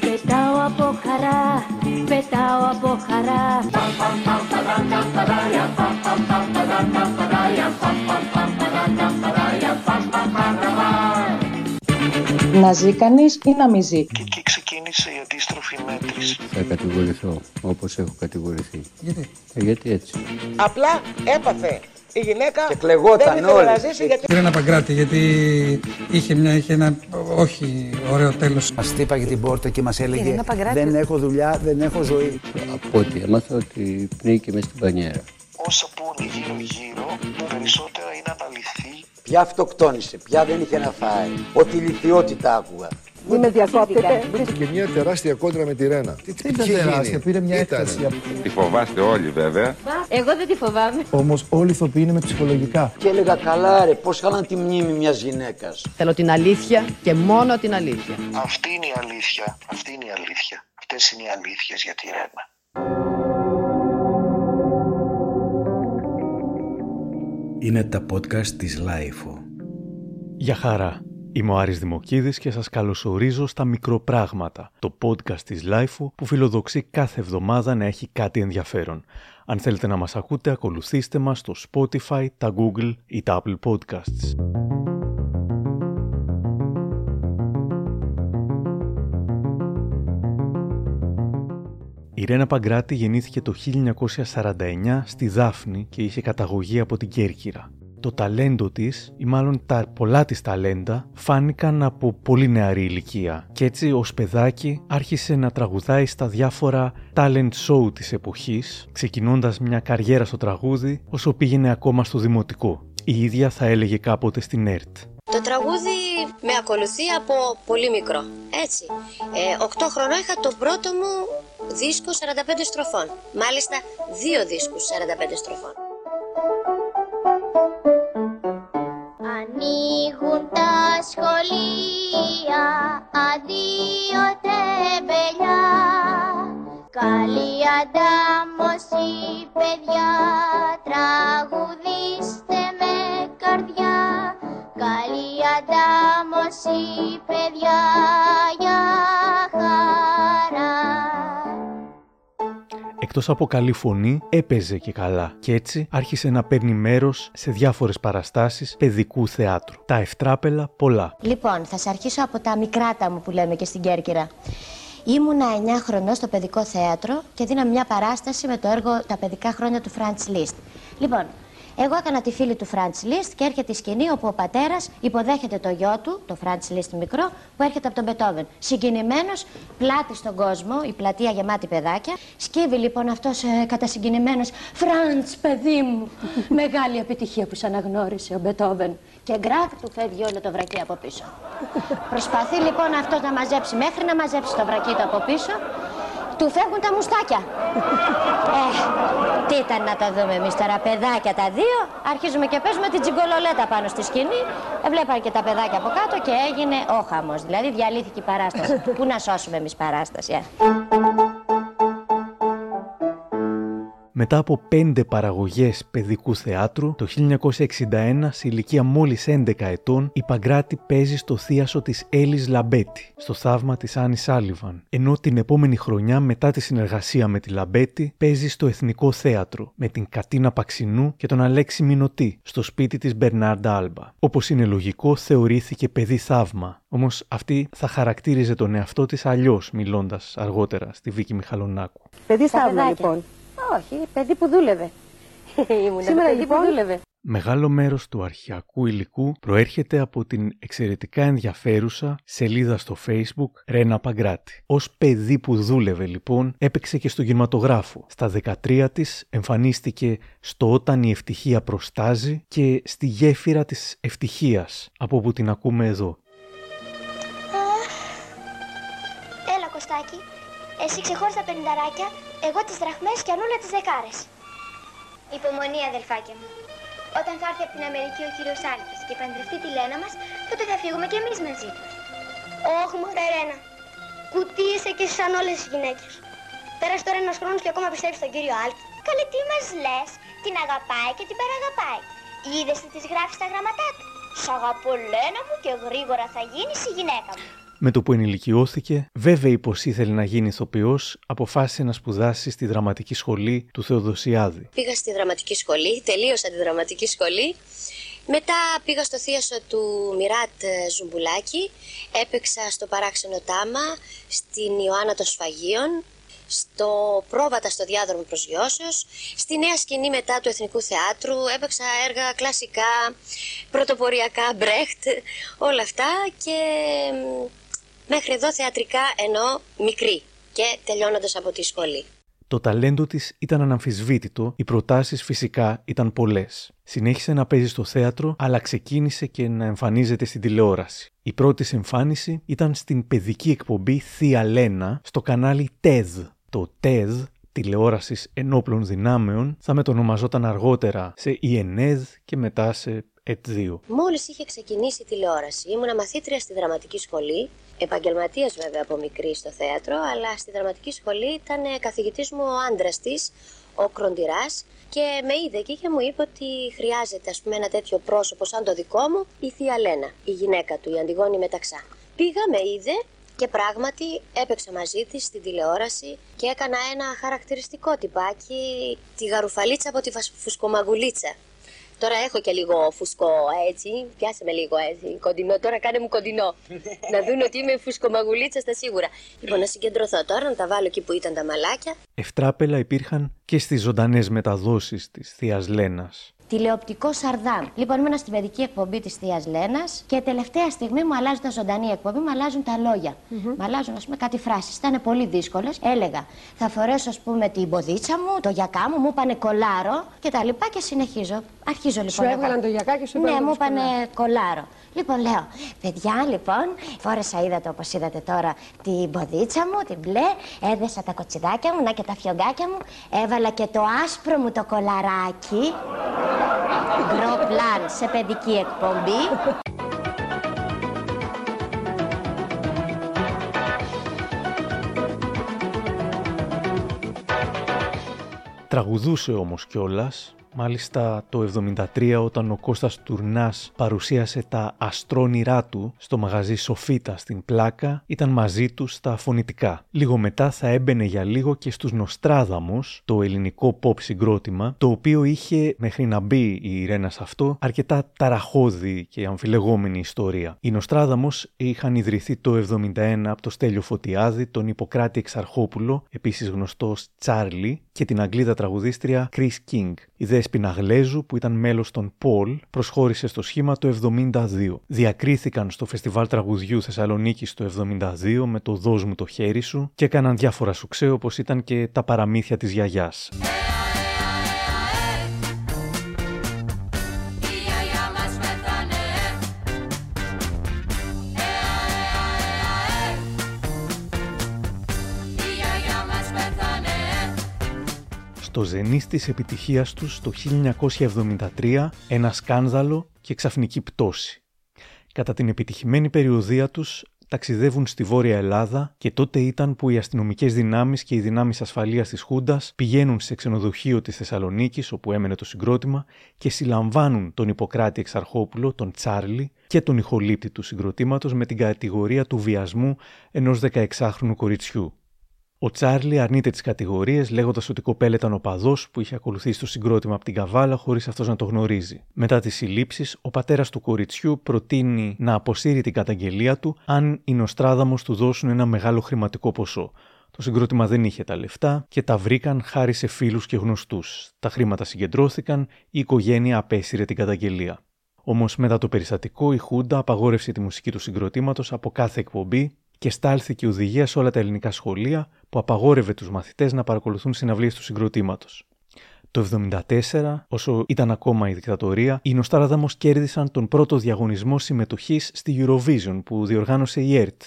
Πετάω από χαρά, πετάω από χαρά Να ζει κανείς ή να μην ζει. Και εκεί ξεκίνησε η αντίστροφη μέτρηση. Θα κατηγορηθώ όπως έχω κατηγορηθεί. Γιατί; Ε, γιατί έτσι. Απλά έπαθε η γυναίκα Και κλεγόταν δεν ήθελε όλοι. να ζήσει γιατί Πήρε ένα παγκράτη γιατί είχε, μια, είχε ένα όχι ωραίο τέλος. Μας χτύπαγε την πόρτα και μας έλεγε ένα παγκράτη. Δεν έχω δουλειά, δεν έχω ζωή. Από ό,τι έμαθα ότι πνίγηκε μέσα στην πανιέρα. Όσα πούνε γύρω-γύρω, περισσότερα είναι αναλυθή. Πια αυτοκτόνησε, πια δεν είχε να φάει. Ότι λυθιότητα άκουγα. Μην με διακόπτετε. και μια τεράστια κόντρα με τη Ρένα. Τι, τι ήταν είχε τεράστια, γίνει; πήρε μια Ήτανε. έκταση. Τη φοβάστε όλοι βέβαια. Εγώ δεν τη φοβάμαι Όμως όλοι οι ηθοποιοί είναι με ψυχολογικά. Και έλεγα καλά ρε, πώς χάλαν τη μνήμη μιας γυναίκας. Θέλω την αλήθεια και μόνο την αλήθεια. Αυτή είναι η αλήθεια. Αυτή είναι η αλήθεια. Αυτές είναι οι αλήθειες για τη Ρένα. Είναι τα podcast της LiFO. Γεια χαρά. Είμαι ο Άρης Δημοκίδης και σας καλωσορίζω στα Μικροπράγματα, το podcast της LiFO που φιλοδοξεί κάθε εβδομάδα να έχει κάτι ενδιαφέρον. Αν θέλετε να μας ακούτε, ακολουθήστε μας στο Spotify, τα Google ή τα Apple Podcasts. Η Ρένα Παγκράτη γεννήθηκε το 1949 στη Δάφνη και είχε καταγωγή από την Κέρκυρα. Το ταλέντο της, ή μάλλον τα πολλά της ταλέντα, φάνηκαν από πολύ νεαρή ηλικία και έτσι ως παιδάκι άρχισε να τραγουδάει στα διάφορα talent show της εποχής, ξεκινώντας μια καριέρα στο τραγούδι όσο πήγαινε ακόμα στο δημοτικό. Η ίδια θα έλεγε κάποτε στην ΕΡΤ. Το τραγούδι με ακολουθεί από πολύ μικρό. Έτσι. Ε, 8 χρονών είχα το πρώτο μου δίσκο 45 στροφών. Μάλιστα, δύο δίσκους 45 στροφών. Εκτός από καλή φωνή, έπαιζε και καλά και έτσι άρχισε να παίρνει μέρος σε διάφορες παραστάσεις παιδικού θεάτρου. Τα ευτράπελα πολλά. Λοιπόν, θα σε αρχίσω από τα μικράτα μου που λέμε και στην Κέρκυρα. Ήμουνα 9 χρονών στο παιδικό θέατρο και δίναμε μια παράσταση με το έργο Τα παιδικά χρόνια του Φραντς Λίστ. Λοιπόν, εγώ έκανα τη φίλη του Φραντς Λίστ και έρχεται η σκηνή όπου ο πατέρας υποδέχεται το γιο του, το Φραντς Λίστ μικρό, που έρχεται από τον Μπετόβεν. Συγκινημένος, πλάτη στον κόσμο, η πλατεία γεμάτη παιδάκια. Σκύβει λοιπόν αυτός ε, κατασυγκινημένος. Φραντς, παιδί μου! Μεγάλη επιτυχία που σε αναγνώρισε ο Μπετόβεν. Και γκρακ του φεύγει όλο το βρακί από πίσω. Προσπαθεί λοιπόν αυτός να μαζέψει μέχρι να μαζέψει το βρακί του από πίσω. Του φεύγουν τα μουστάκια. ε, τι ήταν να το δούμε εμείς τώρα, παιδάκια τα δύο. Αρχίζουμε και παίζουμε την τζιγκολολέτα πάνω στη σκηνή. Έβλεπαν και τα παιδάκια από κάτω και έγινε ο χαμός. Δηλαδή διαλύθηκε η παράσταση. Πού να σώσουμε εμείς παράσταση, ε; Μετά από πέντε παραγωγές παιδικού θεάτρου, το 1961, σε ηλικία μόλις 11 ετών, η Παγκράτη παίζει στο θίασο της Έλλης Λαμπέτη, στο θαύμα της Άννι Σάλιβαν, ενώ την επόμενη χρονιά μετά τη συνεργασία με τη Λαμπέτη παίζει στο Εθνικό Θέατρο, με την Κατίνα Παξινού και τον Αλέξη Μινωτή, στο σπίτι της Μπερνάρντα Άλμπα. Όπως είναι λογικό, θεωρήθηκε παιδί θαύμα, όμως αυτή θα χαρακτήριζε τον εαυτό της αλλιώς, μιλώντας αργότερα στη Βίκη Μιχαλονάκου. Παιδί Τα στάβλο παιδάκια. λοιπόν. Όχι, παιδί που δούλευε. Ήμουν Σήμερα, παιδί λοιπόν, που δούλευε. Μεγάλο μέρος του αρχαιακού υλικού προέρχεται από την εξαιρετικά ενδιαφέρουσα σελίδα στο facebook Ρένα Παγκράτη. Ως παιδί που δούλευε λοιπόν έπαιξε και στο κινηματογράφο. Στα 13 της εμφανίστηκε στο «Όταν η ευτυχία προστάζει» και στη «Γέφυρα της ευτυχίας» από όπου την ακούμε εδώ. Εσύ ξεχώρισε τα πενηνταράκια, εγώ τις δραχμές και ανούλα τις δεκάρες. Υπομονή, αδελφάκια μου. Όταν θα έρθει από την Αμερική ο κύριος Άλκης και παντρευτεί τη Λένα μας, τότε θα φύγουμε κι εμείς μαζί του. Όχι, μωρέ, Ρένα. Κουτί είσαι και σαν όλες τις γυναίκες. Πέρασε τώρα ένας χρόνος και ακόμα πιστεύεις στον κύριο Άλκη. Καλέ, τι μας λες. Την αγαπάει και την παραγαπάει. Είδες τι της γράφεις στα γραμματά του. Σ' αγαπώ Λένα μου και γρήγορα θα γίνεις η γυναίκα μου. Με το που ενηλικιώθηκε, βέβαιη πως ήθελε να γίνει ηθοποιός, αποφάσισε να σπουδάσει στη δραματική σχολή του Θεοδοσιάδη. Πήγα στη δραματική σχολή, τελείωσα τη δραματική σχολή. Μετά πήγα στο θίασο του Μιράτ ε, Ζουμπουλάκη, έπαιξα στο παράξενο Τάμα, στην Ιωάννα των Σφαγίων, στο πρόβατα στο διάδρομο προσγειώσεως, στη νέα σκηνή μετά του Εθνικού Θεάτρου, έπαιξα έργα κλασικά, πρωτοποριακά, Μπρέχτ, όλα αυτά και μέχρι εδώ θεατρικά ενώ μικρή και τελειώνοντας από τη σχολή. Το ταλέντο της ήταν αναμφισβήτητο, οι προτάσεις φυσικά ήταν πολλές. Συνέχισε να παίζει στο θέατρο, αλλά ξεκίνησε και να εμφανίζεται στην τηλεόραση. Η πρώτη εμφάνιση ήταν στην παιδική εκπομπή Θεία Λένα στο κανάλι TED. Το TED τηλεόρασης ενόπλων δυνάμεων θα μετονομαζόταν αργότερα σε ENED και μετά σε ΕΤ2. Μόλις είχε ξεκινήσει η τηλεόραση, ήμουνα μαθήτρια στη δραματική σχολή. Επαγγελματίας βέβαια από μικρή στο θέατρο, αλλά στη δραματική σχολή ήταν καθηγητής μου ο άντρας της, ο Κροντιράς, και με είδε εκεί και μου είπε ότι χρειάζεται ας πούμε, ένα τέτοιο πρόσωπο σαν το δικό μου, η Θεία Λένα, η γυναίκα του, η Αντιγόνη Μεταξά. Πήγα, με είδε και πράγματι έπαιξα μαζί της στην τηλεόραση και έκανα ένα χαρακτηριστικό τυπάκι, τη γαρουφαλίτσα από τη φουσκομαγουλίτσα. Τώρα έχω και λίγο φουσκό έτσι. Πιάσε με λίγο έτσι. Κοντινό. Τώρα κάνε μου κοντινό. να δουν ότι είμαι φουσκομαγουλίτσα στα σίγουρα. Λοιπόν, να συγκεντρωθώ τώρα, να τα βάλω εκεί που ήταν τα μαλάκια. Ευτράπελα υπήρχαν και στις ζωντανές μεταδόσεις της Θείας Λένας. Τηλεοπτικό Σαρδάμ. Λοιπόν, ήμουν στην παιδική εκπομπή της Θείας Λένας και τελευταία στιγμή μου αλλάζουν τα ζωντανή εκπομπή, μου αλλάζουν τα λόγια. Mm -hmm. Μου αλλάζουν, ας πούμε, κάτι φράσεις. Ήταν πολύ δύσκολες. Έλεγα, θα φορέσω, ας πούμε, την ποδίτσα μου, το γιακά μου, μου είπανε κολάρο και τα λοιπά και συνεχίζω. Αρχίζω λοιπόν. Σου έβγαλαν το γιακά και σου Ναι, μου είπανε κολάρο. Λοιπόν, λέω, παιδιά, λοιπόν, φόρεσα, είδατε όπως είδατε τώρα την ποδίτσα μου, την μπλε, έδεσα τα κοτσιδάκια μου, να και τα φιωγκάκια μου, έβαλα και το άσπρο μου το κολαράκι. Γκρο πλάν σε παιδική εκπομπή. Τραγουδούσε όμως κιόλας Μάλιστα το 73 όταν ο Κώστας Τουρνάς παρουσίασε τα αστρόνηρά του στο μαγαζί Σοφίτα στην Πλάκα ήταν μαζί του στα φωνητικά. Λίγο μετά θα έμπαινε για λίγο και στους Νοστράδαμους, το ελληνικό pop συγκρότημα, το οποίο είχε μέχρι να μπει η Ρένα σε αυτό αρκετά ταραχώδη και αμφιλεγόμενη ιστορία. Οι Νοστράδαμους είχαν ιδρυθεί το 71 από το Στέλιο Φωτιάδη, τον Ιπποκράτη Εξαρχόπουλο, επίσης γνωστός Τσάρλι, και την Αγγλίδα τραγουδίστρια Chris King. Η Δέσποινα Γλέζου, που ήταν μέλος των Πολ, προσχώρησε στο σχήμα το 72. Διακρίθηκαν στο Φεστιβάλ Τραγουδιού Θεσσαλονίκη το 72 με το «Δώσ' μου το χέρι σου» και έκαναν διάφορα σουξέ όπως ήταν και τα παραμύθια της γιαγιάς. Στο ζενής της επιτυχίας τους το 1973 ένα σκάνδαλο και ξαφνική πτώση. Κατά την επιτυχημένη περιοδία τους ταξιδεύουν στη Βόρεια Ελλάδα και τότε ήταν που οι αστυνομικές δυνάμεις και οι δυνάμεις ασφαλείας της Χούντας πηγαίνουν σε ξενοδοχείο της Θεσσαλονίκης, όπου έμενε το συγκρότημα, και συλλαμβάνουν τον Ιπποκράτη Εξαρχόπουλο, τον Τσάρλι, και τον ηχολήπτη του συγκροτήματος με την κατηγορία του βιασμού ενός 16χρονου κοριτσιού. Ο Τσάρλι αρνείται τις κατηγορίες, λέγοντας ότι η κοπέλα ήταν ο παδός που είχε ακολουθήσει το συγκρότημα από την Καβάλα χωρίς αυτός να το γνωρίζει. Μετά τις συλλήψεις, ο πατέρας του κοριτσιού προτείνει να αποσύρει την καταγγελία του αν οι Νοστράδαμος του δώσουν ένα μεγάλο χρηματικό ποσό. Το συγκρότημα δεν είχε τα λεφτά και τα βρήκαν χάρη σε φίλους και γνωστούς. Τα χρήματα συγκεντρώθηκαν, η οικογένεια απέσυρε την καταγγελία. Όμως μετά το περιστατικό, η Χούντα απαγόρευσε τη μουσική του συγκροτήματος από κάθε εκπομπή και στάλθηκε οδηγία σε όλα τα ελληνικά σχολεία που απαγόρευε τους μαθητές να παρακολουθούν συναυλίες του συγκροτήματος. Το 1974, όσο ήταν ακόμα η δικτατορία, οι Νοστάραδαμο κέρδισαν τον πρώτο διαγωνισμό συμμετοχής στη Eurovision που διοργάνωσε η ΕΡΤ.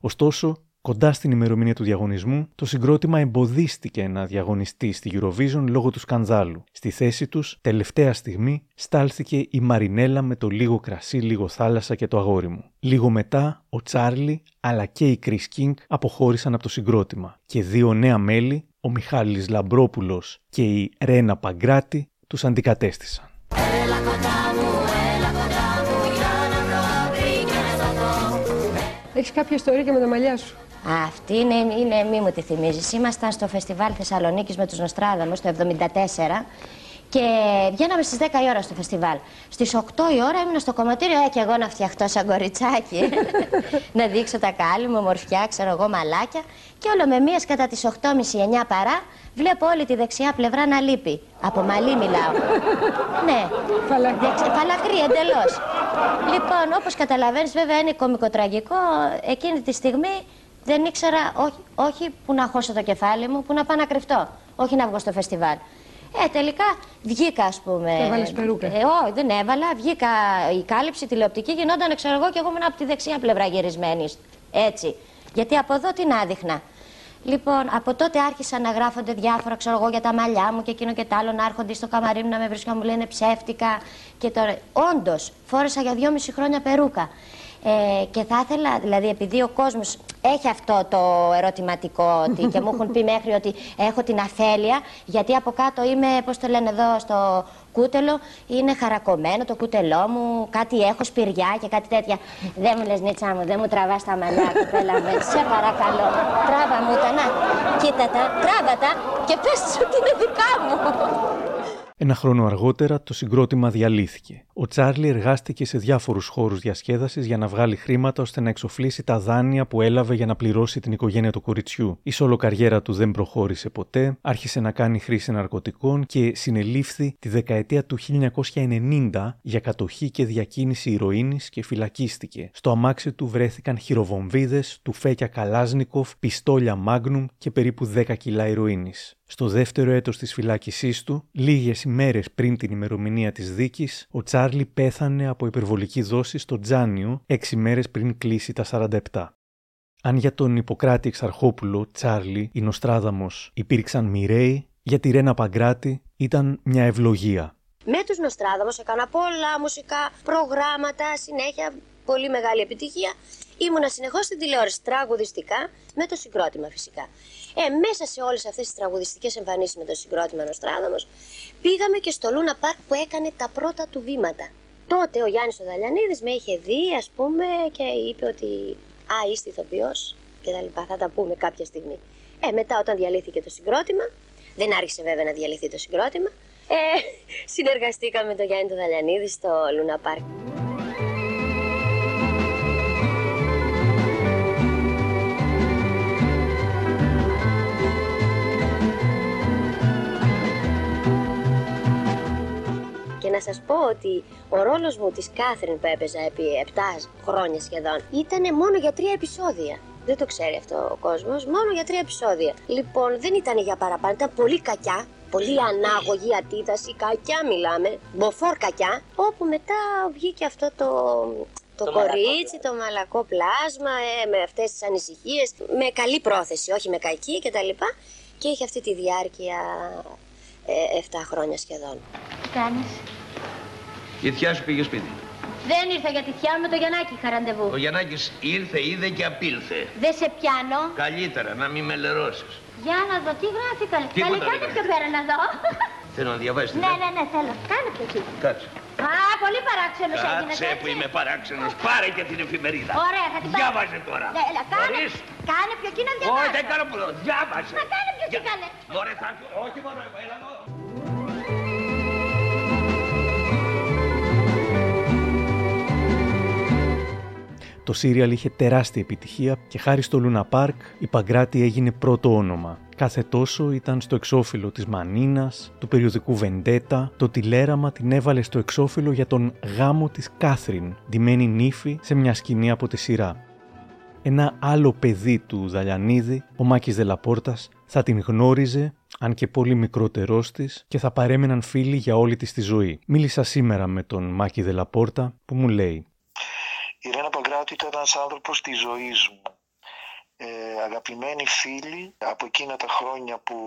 Ωστόσο, Κοντά στην ημερομηνία του διαγωνισμού, το συγκρότημα εμποδίστηκε να διαγωνιστεί στη Eurovision λόγω του σκανδάλου. Στη θέση τους, τελευταία στιγμή, στάλθηκε η Μαρινέλα με το λίγο κρασί, λίγο θάλασσα και το αγόρι μου. Λίγο μετά, ο Τσάρλι αλλά και η Chris King αποχώρησαν από το συγκρότημα και δύο νέα μέλη, ο Μιχάλης Λαμπρόπουλος και η Ρένα Παγκράτη, τους αντικατέστησαν. Έλα κοντά μου, έλα κοντά μου, Έχεις κάποια ιστορία και με τα μαλλιά σου. Αυτή είναι, είναι μη μου τη θυμίζεις. Ήμασταν στο φεστιβάλ Θεσσαλονίκης με τους Νοστράδαμους το 1974 και βγαίναμε στις 10 η ώρα στο φεστιβάλ. Στις 8 η ώρα ήμουν στο κομματήριο, ε, και εγώ να φτιαχτώ σαν κοριτσάκι. να δείξω τα κάλλη μου, ομορφιά, ξέρω εγώ, μαλάκια. Και όλο με μίας κατά τις 8.30-9 παρά, βλέπω όλη τη δεξιά πλευρά να λείπει. Από μαλλί μιλάω. ναι, Δεξι... φαλακρή εντελώς. Λοιπόν, όπως καταλαβαίνεις, βέβαια είναι κομικοτραγικό. Εκείνη τη στιγμή δεν ήξερα όχι, όχι που να χώσω το κεφάλι μου, που να πάω να κρυφτώ. Όχι να βγω στο φεστιβάλ. Ε, τελικά βγήκα, ας πούμε. Έβαλες περούκα. Ε, όχι, δεν έβαλα. Βγήκα η κάλυψη τηλεοπτική, γινόταν, ξέρω εγώ, και εγώ ήμουν από τη δεξιά πλευρά γυρισμένη. Έτσι. Γιατί από εδώ την άδειχνα. Λοιπόν, από τότε άρχισαν να γράφονται διάφορα, ξέρω εγώ, για τα μαλλιά μου και εκείνο και τ' άλλο να έρχονται στο καμαρί μου να με βρίσκουν, μου λένε ψεύτικα. Και τώρα, όντως, φόρεσα για δυόμιση χρόνια περούκα. Ε, και θα ήθελα, δηλαδή, επειδή ο κόσμος έχει αυτό το ερωτηματικό ότι, και μου έχουν πει μέχρι ότι έχω την αφέλεια, γιατί από κάτω είμαι, πώς το λένε εδώ στο κούτελο, είναι χαρακωμένο το κούτελό μου, κάτι έχω σπηριά και κάτι τέτοια. Δεν μου λες Νίτσα μου, δεν μου τραβάς τα μαλλιά, κοπέλα μου, σε παρακαλώ. Τράβα μου τα, να, κοίτα τα, τράβα τα και πες ότι είναι δικά μου. Ένα χρόνο αργότερα το συγκρότημα διαλύθηκε. Ο Τσάρλι εργάστηκε σε διάφορους χώρους διασκέδασης για να βγάλει χρήματα ώστε να εξοφλήσει τα δάνεια που έλαβε για να πληρώσει την οικογένεια του κοριτσιού. Η σόλο καριέρα του δεν προχώρησε ποτέ, άρχισε να κάνει χρήση ναρκωτικών και συνελήφθη τη δεκαετία του 1990 για κατοχή και διακίνηση ηρωίνης και φυλακίστηκε. Στο αμάξι του βρέθηκαν χειροβομβίδες, τουφέκια Καλάζνικοφ, πιστόλια Μάγνουμ και περίπου 10 κιλά ηρωίνης. Στο δεύτερο έτος της φυλάκισής του, λίγες ημέρες πριν την ημερομηνία της δίκης, ο Τσάρλι πέθανε από υπερβολική δόση στο Τζάνιο έξι μέρες πριν κλείσει τα 47. Αν για τον Ιπποκράτη Εξαρχόπουλο, Τσάρλι, η Νοστράδαμος υπήρξαν μοιραίοι, για τη Ρένα Παγκράτη ήταν μια ευλογία. Με τους Νοστράδαμος έκανα πολλά μουσικά προγράμματα, συνέχεια πολύ μεγάλη επιτυχία. Ήμουνα συνεχώς στην τηλεόραση τραγουδιστικά, με το συγκρότημα φυσικά. Ε, μέσα σε όλες αυτές τις τραγουδιστικές εμφανίσεις με το συγκρότημα Νοστράδαμος, πήγαμε και στο Λούνα Πάρκ που έκανε τα πρώτα του βήματα. Τότε ο Γιάννης ο Δαλιανίδης με είχε δει, ας πούμε, και είπε ότι Α, είστε ηθοποιός και τα λοιπά. Θα τα πούμε κάποια στιγμή. Ε, μετά όταν διαλύθηκε το συγκρότημα, δεν άρχισε βέβαια να διαλυθεί το συγκρότημα, ε, συνεργαστήκαμε με τον Γιάννη τον Δαλιανίδη στο Λούνα Πάρκ. Να σας πω ότι ο ρόλος μου της Κάθριν που έπαιζα επί 7 χρόνια σχεδόν ήταν μόνο για τρία επεισόδια. Δεν το ξέρει αυτό ο κόσμος, μόνο για τρία επεισόδια. Λοιπόν, δεν ήταν για παραπάνω, ήταν πολύ κακιά, πολύ ανάγωγη αντίδραση, κακιά μιλάμε, μποφόρ κακιά, όπου μετά βγήκε αυτό το, το, το κορίτσι, το μαλακό πλάσμα, ε, με αυτές τις ανησυχίες, με καλή πρόθεση, όχι με κακή κτλ. Και είχε αυτή τη διάρκεια ε, 7 χρόνια σχεδόν. Τι κάνεις; Η θιά σου πήγε σπίτι. Δεν ήρθα για τη θιά με το Γιαννάκη είχα ραντεβού. Ο Γιαννάκης ήρθε, είδε και απήλθε. Δεν σε πιάνω. Καλύτερα να μην με λερώσεις. Για να δω τι γράφει καλέ. Καλέ κάνε πιο πέρα να δω. Θέλω να διαβάσεις. Ναι, ναι, ναι, θέλω. Κάνε πιο εκεί. Κάτσε. Α, πολύ παράξενος έγινες. Κάτσε που είμαι παράξενος. Πάρε και την εφημερίδα. Ωραία, θα την πάρω. Διάβαζε τώρα. Ναι, έλα, κάνε, κάνε πιο εκεί να διαβάσει. Όχι, δεν κάνω πολλό. Διάβασε. Μα κάνε πιο εκεί καλέ. Ωραία, θα Όχι μόνο, έλα Το σύριαλ είχε τεράστια επιτυχία και χάρη στο Λούνα Πάρκ η Παγκράτη έγινε πρώτο όνομα. Κάθε τόσο ήταν στο εξώφυλλο της Μανίνας, του περιοδικού Βεντέτα, το τηλέραμα την έβαλε στο εξώφυλλο για τον γάμο της Κάθριν, ντυμένη νύφη σε μια σκηνή από τη σειρά. Ένα άλλο παιδί του Δαλιανίδη, ο Μάκης Δελαπόρτας, θα την γνώριζε, αν και πολύ μικρότερός της, και θα παρέμεναν φίλοι για όλη της τη ζωή. Μίλησα σήμερα με τον Μάκη Δελαπόρτα που μου λέει η Ρένα Παγκράτη ήταν ένας άνθρωπος της ζωής μου. Ε, αγαπημένοι φίλοι από εκείνα τα χρόνια που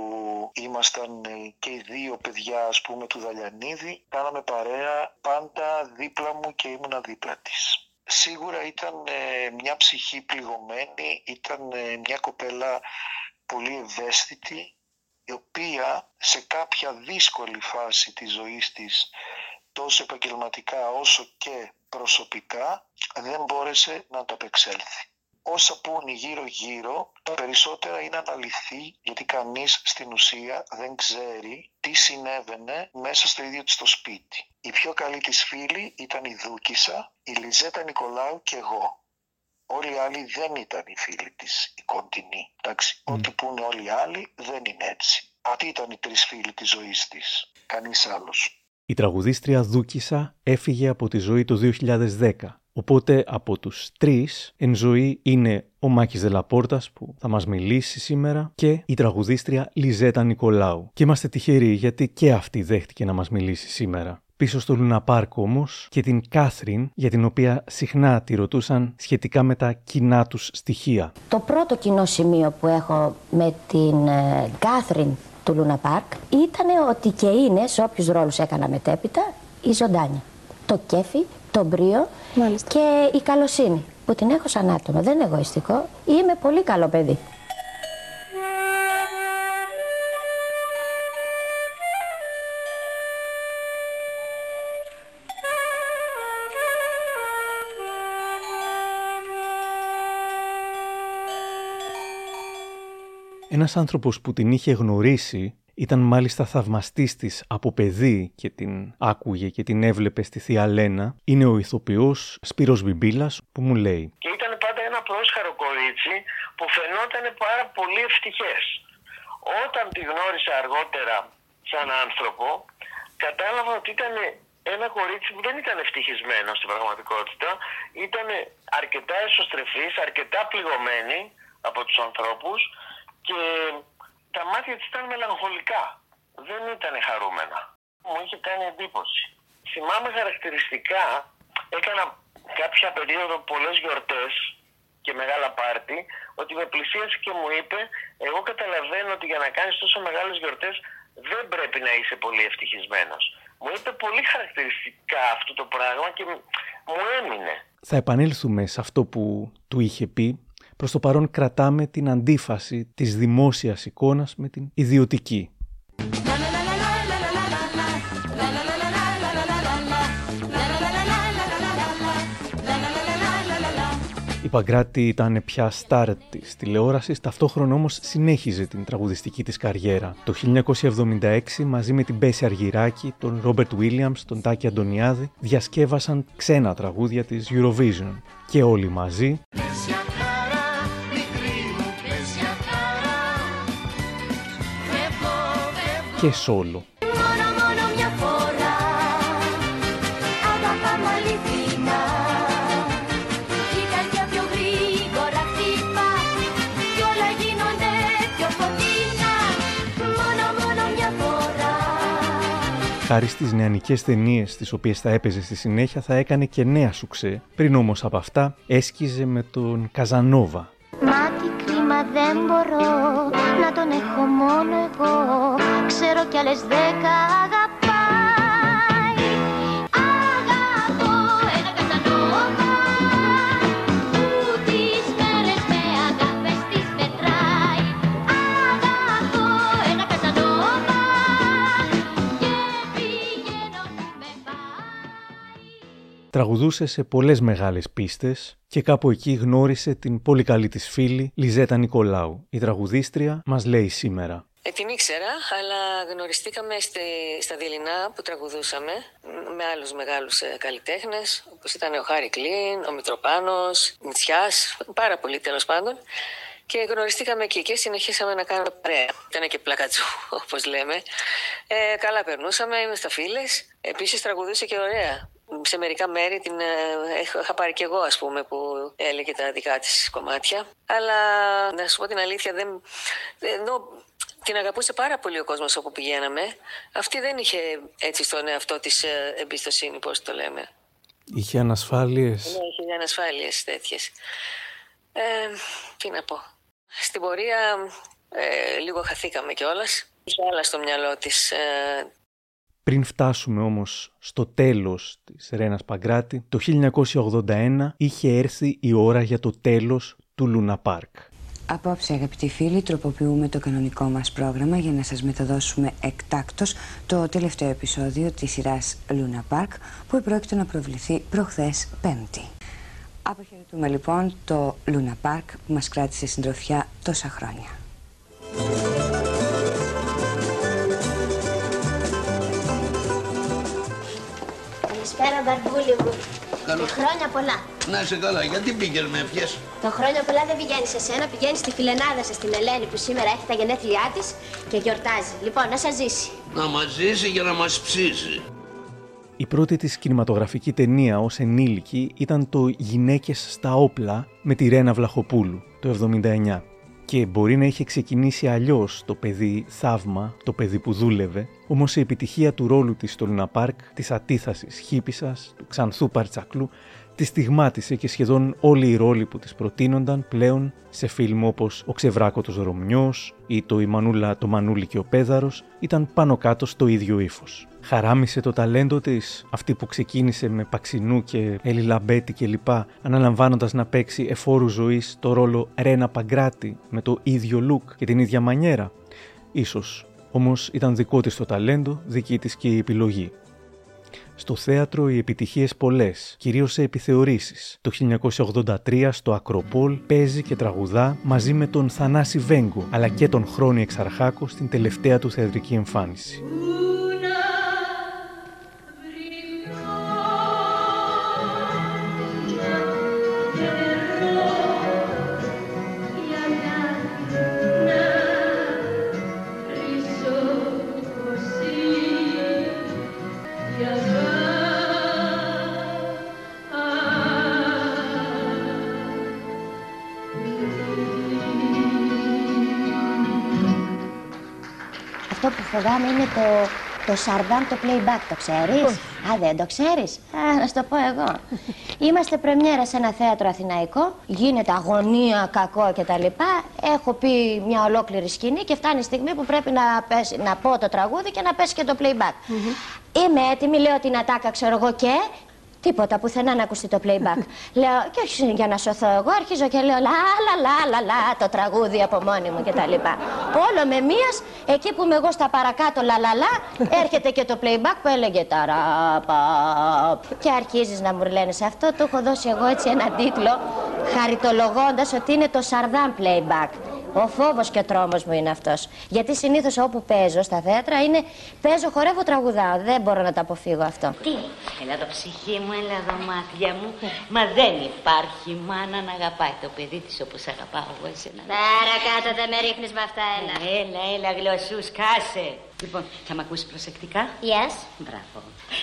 ήμασταν ε, και οι δύο παιδιά ας πούμε του Δαλιανίδη κάναμε παρέα πάντα δίπλα μου και ήμουνα δίπλα της. Σίγουρα ήταν ε, μια ψυχή πληγωμένη, ήταν ε, μια κοπέλα πολύ ευαίσθητη η οποία σε κάποια δύσκολη φάση της ζωής της τόσο επαγγελματικά όσο και προσωπικά δεν μπόρεσε να το απεξέλθει. όσα πούνε γύρω-γύρω, τα περισσότερα είναι αναλυθή, γιατί κανείς στην ουσία δεν ξέρει τι συνέβαινε μέσα στο ίδιο της το σπίτι. Η πιο καλή της φίλη ήταν η Δούκησα, η Λιζέτα Νικολάου και εγώ. Όλοι οι άλλοι δεν ήταν οι φίλοι της, οι κοντινοί. Εντάξει, ό,τι πούνε όλοι οι άλλοι δεν είναι έτσι. Αυτοί ήταν οι τρεις φίλοι της ζωής της. Κανείς άλλος. Η τραγουδίστρια Δούκησα έφυγε από τη ζωή το 2010. Οπότε από τους τρεις εν ζωή είναι ο Μάκης Δελαπόρτας που θα μας μιλήσει σήμερα και η τραγουδίστρια Λιζέτα Νικολάου. Και είμαστε τυχεροί γιατί και αυτή δέχτηκε να μας μιλήσει σήμερα. Πίσω στο Λούνα Πάρκ όμως και την Κάθριν, για την οποία συχνά τη ρωτούσαν σχετικά με τα κοινά τους στοιχεία. Το πρώτο κοινό σημείο που έχω με την ε, Κάθριν του Λούνα Πάρκ ήταν ότι και είναι, σε όποιους ρόλους έκανα μετέπειτα, η ζωντάνια. Το κέφι, το μπρίο και η καλοσύνη που την έχω σαν άτομο. Δεν είναι εγωιστικό. Είμαι πολύ καλό παιδί. Ένας άνθρωπος που την είχε γνωρίσει ήταν μάλιστα θαυμαστής της από παιδί και την άκουγε και την έβλεπε στη Θεία Λένα. Είναι ο ηθοποιός Σπύρος Μπιμπίλας που μου λέει Και ήταν πάντα ένα πρόσχαρο κορίτσι που φαινόταν πάρα πολύ ευτυχές. Όταν τη γνώρισα αργότερα σαν άνθρωπο, κατάλαβα ότι ήταν ένα κορίτσι που δεν ήταν ευτυχισμένο στην πραγματικότητα. Ήταν αρκετά εσωστρεφής, αρκετά πληγωμένη από τους ανθρώπους και τα μάτια της ήταν μελαγχολικά. Δεν ήταν χαρούμενα. Μου είχε κάνει εντύπωση. Θυμάμαι χαρακτηριστικά, έκανα κάποια περίοδο πολλές γιορτές και μεγάλα πάρτι, ότι με πλησίασε και μου είπε εγώ καταλαβαίνω ότι για να κάνεις τόσο μεγάλες γιορτές δεν πρέπει να είσαι πολύ ευτυχισμένος. Μου είπε πολύ χαρακτηριστικά αυτό το πράγμα και μου έμεινε. Θα επανέλθουμε σε αυτό που του είχε πει προς το παρόν κρατάμε την αντίφαση της δημόσιας εικόνας με την ιδιωτική. Η Παγκράτη ήταν πια στάρ της τηλεόρασης, ταυτόχρονα όμως συνέχιζε την τραγουδιστική της καριέρα. Το 1976 μαζί με την Μπέση Αργυράκη, τον Ρόμπερτ Βίλιαμς, τον Τάκη Αντωνιάδη διασκεύασαν ξένα τραγούδια της Eurovision. Και όλοι μαζί και σόλο. Χάρη στις νεανικές ταινίες τις οποίες θα έπαιζε στη συνέχεια θα έκανε και νέα σουξέ. Πριν όμως από αυτά έσκιζε με τον Καζανόβα. Μα δεν μπορώ να τον έχω μόνο εγώ. Ξέρω κι άλλες δέκα αγαπάει Τραγουδούσε σε πολλές μεγάλες πίστες και κάπου εκεί γνώρισε την πολύ καλή της φίλη Λιζέτα Νικολάου. Η τραγουδίστρια μας λέει σήμερα. Ε, την ήξερα, αλλά γνωριστήκαμε στη, στα Δειλινά που τραγουδούσαμε με άλλους μεγάλους ε, καλλιτέχνες, όπως ήταν ο Χάρη Κλίν, ο Μητροπάνος, Μητσιάς, πάρα πολύ τέλος πάντων. Και γνωριστήκαμε εκεί και συνεχίσαμε να κάνουμε παρέα. Ήταν και πλακατσού, όπως λέμε. Ε, καλά περνούσαμε, είμαστε φίλες. Επίσης τραγουδούσε και ωραία σε μερικά μέρη την ε, είχα πάρει και εγώ ας πούμε που έλεγε τα δικά της κομμάτια. Αλλά να σου πω την αλήθεια δεν, ενώ την αγαπούσε πάρα πολύ ο κόσμος όπου πηγαίναμε αυτή δεν είχε έτσι στον εαυτό της ε, εμπιστοσύνη πώς το λέμε. Είχε ανασφάλειες. Ναι είχε ανασφάλειες τέτοιες. Ε, Τι να πω. Στην πορεία ε, λίγο χαθήκαμε κιόλας. Είχε άλλα στο μυαλό της ε, πριν φτάσουμε όμως στο τέλος της Ρένας Παγκράτη, το 1981 είχε έρθει η ώρα για το τέλος του Λούνα Πάρκ. Απόψε αγαπητοί φίλοι τροποποιούμε το κανονικό μας πρόγραμμα για να σας μεταδώσουμε εκτάκτος το τελευταίο επεισόδιο της σειράς Luna Park που επρόκειτο να προβληθεί προχθές Πέμπτη. Αποχαιρετούμε λοιπόν το Λούνα Πάρκ που μας κράτησε συντροφιά τόσα χρόνια. Καλησπέρα, μπαρμπούλη μου. Καλώς. Και χρόνια πολλά. Να είσαι καλά, γιατί πήγαινε με ευχές. Το χρόνια πολλά δεν πηγαίνεις σε σένα, πηγαίνεις στη φιλενάδα σα, την Ελένη, που σήμερα έχει τα γενέθλιά της και γιορτάζει. Λοιπόν, να σας ζήσει. Να μας ζήσει και να μας ψήσει. Η πρώτη της κινηματογραφική ταινία ως ενήλικη ήταν το «Γυναίκες στα όπλα» με τη Ρένα Βλαχοπούλου το 79. Και μπορεί να είχε ξεκινήσει αλλιώς το παιδί θαύμα, το παιδί που δούλευε, όμως η επιτυχία του ρόλου της στο Λουνα Πάρκ, της αντίθασης χίπησας, του ξανθού παρτσακλού, τη στιγμάτισε και σχεδόν όλοι οι ρόλοι που της προτείνονταν πλέον σε φιλμ όπως «Ο Ξεβράκωτος Ρωμιός» ή το «Η Μανούλα, το Μανούλι και ο Πέδαρος» ήταν πάνω κάτω στο ίδιο ύφος. Χαράμισε το ταλέντο της, αυτή που ξεκίνησε με Παξινού και Έλλη Λαμπέτη κλπ, αναλαμβάνοντας να παίξει εφόρου ζωής το ρόλο Ρένα Παγκράτη με το ίδιο look και την ίδια μανιέρα. Ίσως, όμως ήταν δικό της το ταλέντο, δική της και η επιλογή. Στο θέατρο οι επιτυχίες πολλές, κυρίως σε επιθεωρήσεις. Το 1983 στο Ακροπόλ παίζει και τραγουδά μαζί με τον Θανάση Βέγκο, αλλά και τον Χρόνη Εξαρχάκο στην τελευταία του θεατρική εμφάνιση. Αυτό που φοβάμαι είναι το, το σαρδάμ το playback, το ξέρεις; Α, δεν το ξέρεις; Α, να σου το πω εγώ. Είμαστε πρεμιέρα σε ένα θέατρο αθηναϊκό, γίνεται αγωνία, κακό κτλ. Έχω πει μια ολόκληρη σκηνή και φτάνει η στιγμή που πρέπει να, πέσει, να πω το τραγούδι και να πέσει και το playback. Είμαι έτοιμη, λέω την ατάκα, ξέρω εγώ και Τίποτα, πουθενά να ακουστεί το playback. λέω, και όχι για να σωθώ εγώ, αρχίζω και λέω λα λα λα λα λα το τραγούδι από μόνη μου κτλ. Όλο με μίας, εκεί που είμαι εγώ στα παρακάτω λα λα λα, έρχεται και το playback που έλεγε ταράπα. Και αρχίζεις να μου λένες σε αυτό, του έχω δώσει εγώ έτσι ένα τίτλο, χαριτολογώντας ότι είναι το σαρδάμ playback. Ο φόβος και ο τρόμος μου είναι αυτός. Γιατί συνήθως όπου παίζω στα θέατρα είναι παίζω, χορεύω, τραγουδάω. Δεν μπορώ να το αποφύγω αυτό. Τι, έλα εδώ ψυχή μου, έλα εδώ μάτια μου. Μα δεν υπάρχει μάνα να αγαπάει το παιδί της όπως αγαπάω εγώ εσένα. Παρακάτω δεν με ρίχνεις με αυτά, έλα. Έλα, έλα, γλωσσούς, κάσε. Λοιπόν, θα με ακούσεις προσεκτικά; Yes. Μπράβο.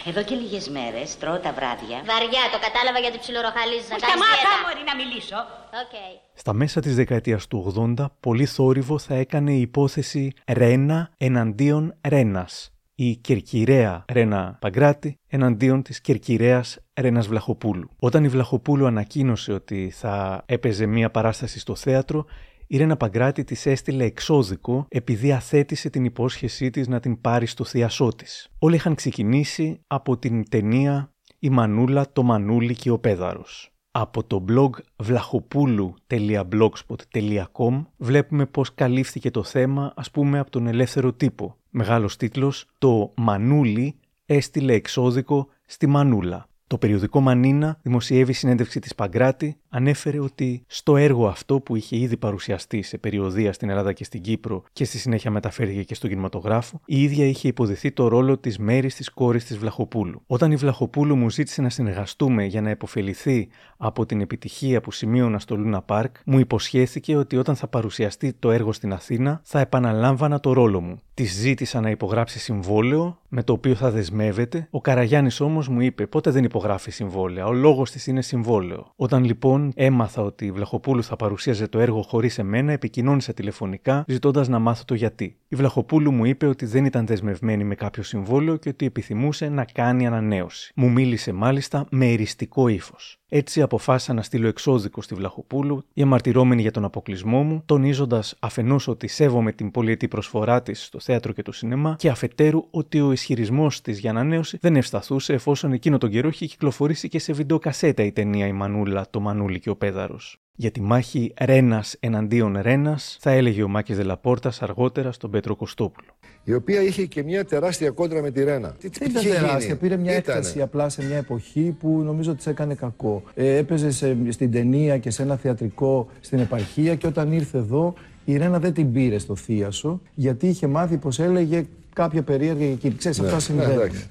Εδώ και λίγες μέρες τρώω τα βράδια. Βαριά, το κατάλαβα γιατί ψιλοροχαλίζεις να κάνεις Σταμάτα, δίαιτα. μωρή, να μιλήσω. Okay. Στα μέσα της δεκαετίας του 80, πολύ θόρυβο θα έκανε η υπόθεση Ρένα εναντίον Ρένας. Η κερκυραία Ρένα Παγκράτη εναντίον της κερκυραίας Ρένας Βλαχοπούλου. Όταν η Βλαχοπούλου ανακοίνωσε ότι θα έπαιζε μία παράσταση στο θέατρο, η Ρένα Παγκράτη της έστειλε εξώδικο επειδή αθέτησε την υπόσχεσή της να την πάρει στο θειασό της. Όλοι είχαν ξεκινήσει από την ταινία «Η Μανούλα, το Μανούλι και ο Πέδαρος». Από το blog vlachopoulou.blogspot.com βλέπουμε πώς καλύφθηκε το θέμα ας πούμε από τον ελεύθερο τύπο. Μεγάλος τίτλος «Το Μανούλι έστειλε εξώδικο στη Μανούλα». Το περιοδικό Μανίνα δημοσιεύει συνέντευξη της Παγκράτη, ανέφερε ότι στο έργο αυτό που είχε ήδη παρουσιαστεί σε περιοδία στην Ελλάδα και στην Κύπρο και στη συνέχεια μεταφέρθηκε και στον κινηματογράφο, η ίδια είχε υποδεθεί το ρόλο της μέρης της κόρης της Βλαχοπούλου. Όταν η Βλαχοπούλου μου ζήτησε να συνεργαστούμε για να επωφεληθεί από την επιτυχία που σημείωνα στο Λούνα Πάρκ, μου υποσχέθηκε ότι όταν θα παρουσιαστεί το έργο στην Αθήνα θα επαναλάμβανα το ρόλο μου. Τη ζήτησα να υπογράψει συμβόλαιο με το οποίο θα δεσμεύεται. Ο Καραγιάννης όμως μου είπε: Πότε δεν υπογράφει συμβόλαια. Ο λόγος της είναι συμβόλαιο. Όταν λοιπόν έμαθα ότι η Βλαχοπούλου θα παρουσίαζε το έργο χωρίς εμένα, επικοινώνησα τηλεφωνικά ζητώντας να μάθω το γιατί. Η Βλαχοπούλου μου είπε ότι δεν ήταν δεσμευμένη με κάποιο συμβόλαιο και ότι επιθυμούσε να κάνει ανανέωση. Μου μίλησε μάλιστα με εριστικό ύφος. Έτσι αποφάσισα να στείλω εξώδικο στη Βλαχοπούλου, διαμαρτυρώμενη για τον αποκλεισμό μου, τονίζοντας αφενός ότι σέβομαι την πολιετή προσφορά της στο θέατρο και το σινεμά, και αφετέρου ότι ο ισχυρισμός της για ανανέωση δεν ευσταθούσε εφόσον εκείνο τον καιρό είχε κυκλοφορήσει και σε βιντεοκασέτα η ταινία Η Μανούλα, το Μανούλι και ο Πέδαρος. Για τη μάχη Ρένας εναντίον Ρένας, θα έλεγε ο Μάκης Δελαπόρτας αργότερα στον Πέτρο Κωστόπουλο. Η οποία είχε και μια τεράστια κόντρα με τη Ρένα. Τι, Δεν ήταν τεράστια. Πήρε μια Ήτανε. έκταση απλά σε μια εποχή που νομίζω ότι της έκανε κακό. Ε, έπαιζε σε, στην ταινία και σε ένα θεατρικό στην επαρχία και όταν ήρθε εδώ η Ρένα δεν την πήρε στο θίασο γιατί είχε μάθει πως έλεγε κάποια περίεργα εκεί. Ξέρεις, Ναι, αυτά ναι, συμβαίνουν. εντάξει.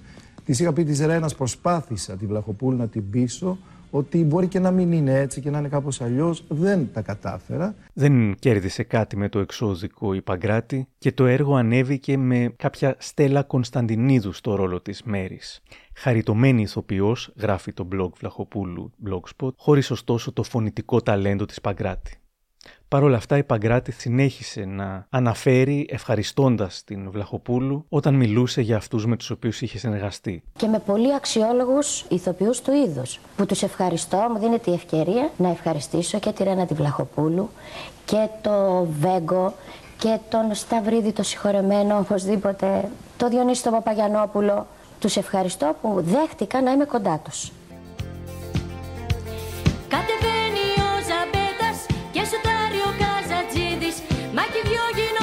Της είχα πει της Ρένα, προσπάθησα τη Βλαχοπούλου να την πείσω ότι μπορεί και να μην είναι έτσι και να είναι κάπως αλλιώς. Δεν τα κατάφερα. Δεν κέρδισε κάτι με το εξώδικο η Παγκράτη και το έργο ανέβηκε με κάποια Στέλλα Κωνσταντινίδου στο ρόλο της Μέρης. Χαριτωμένη ηθοποιός, γράφει το blog Βλαχοπούλου Blogspot, χωρίς ωστόσο το φωνητικό ταλέντο της Παγκράτη. Παρ' όλα αυτά η Παγκράτη συνέχισε να αναφέρει ευχαριστώντας την Βλαχοπούλου όταν μιλούσε για αυτούς με τους οποίους είχε συνεργαστεί. και με πολύ αξιόλογους ηθοποιούς του είδους που τους ευχαριστώ, μου δίνεται η ευκαιρία να ευχαριστήσω και τη Ρένα τη Βλαχοπούλου και το Βέγκο και τον Σταυρίδη το συγχωρεμένο οπωσδήποτε, το Διονύση τον Παπαγιανόπουλο. Τους ευχαριστώ που δέχτηκα να είμαι κοντά τους. Κατεβαίνει Μα και οι δυο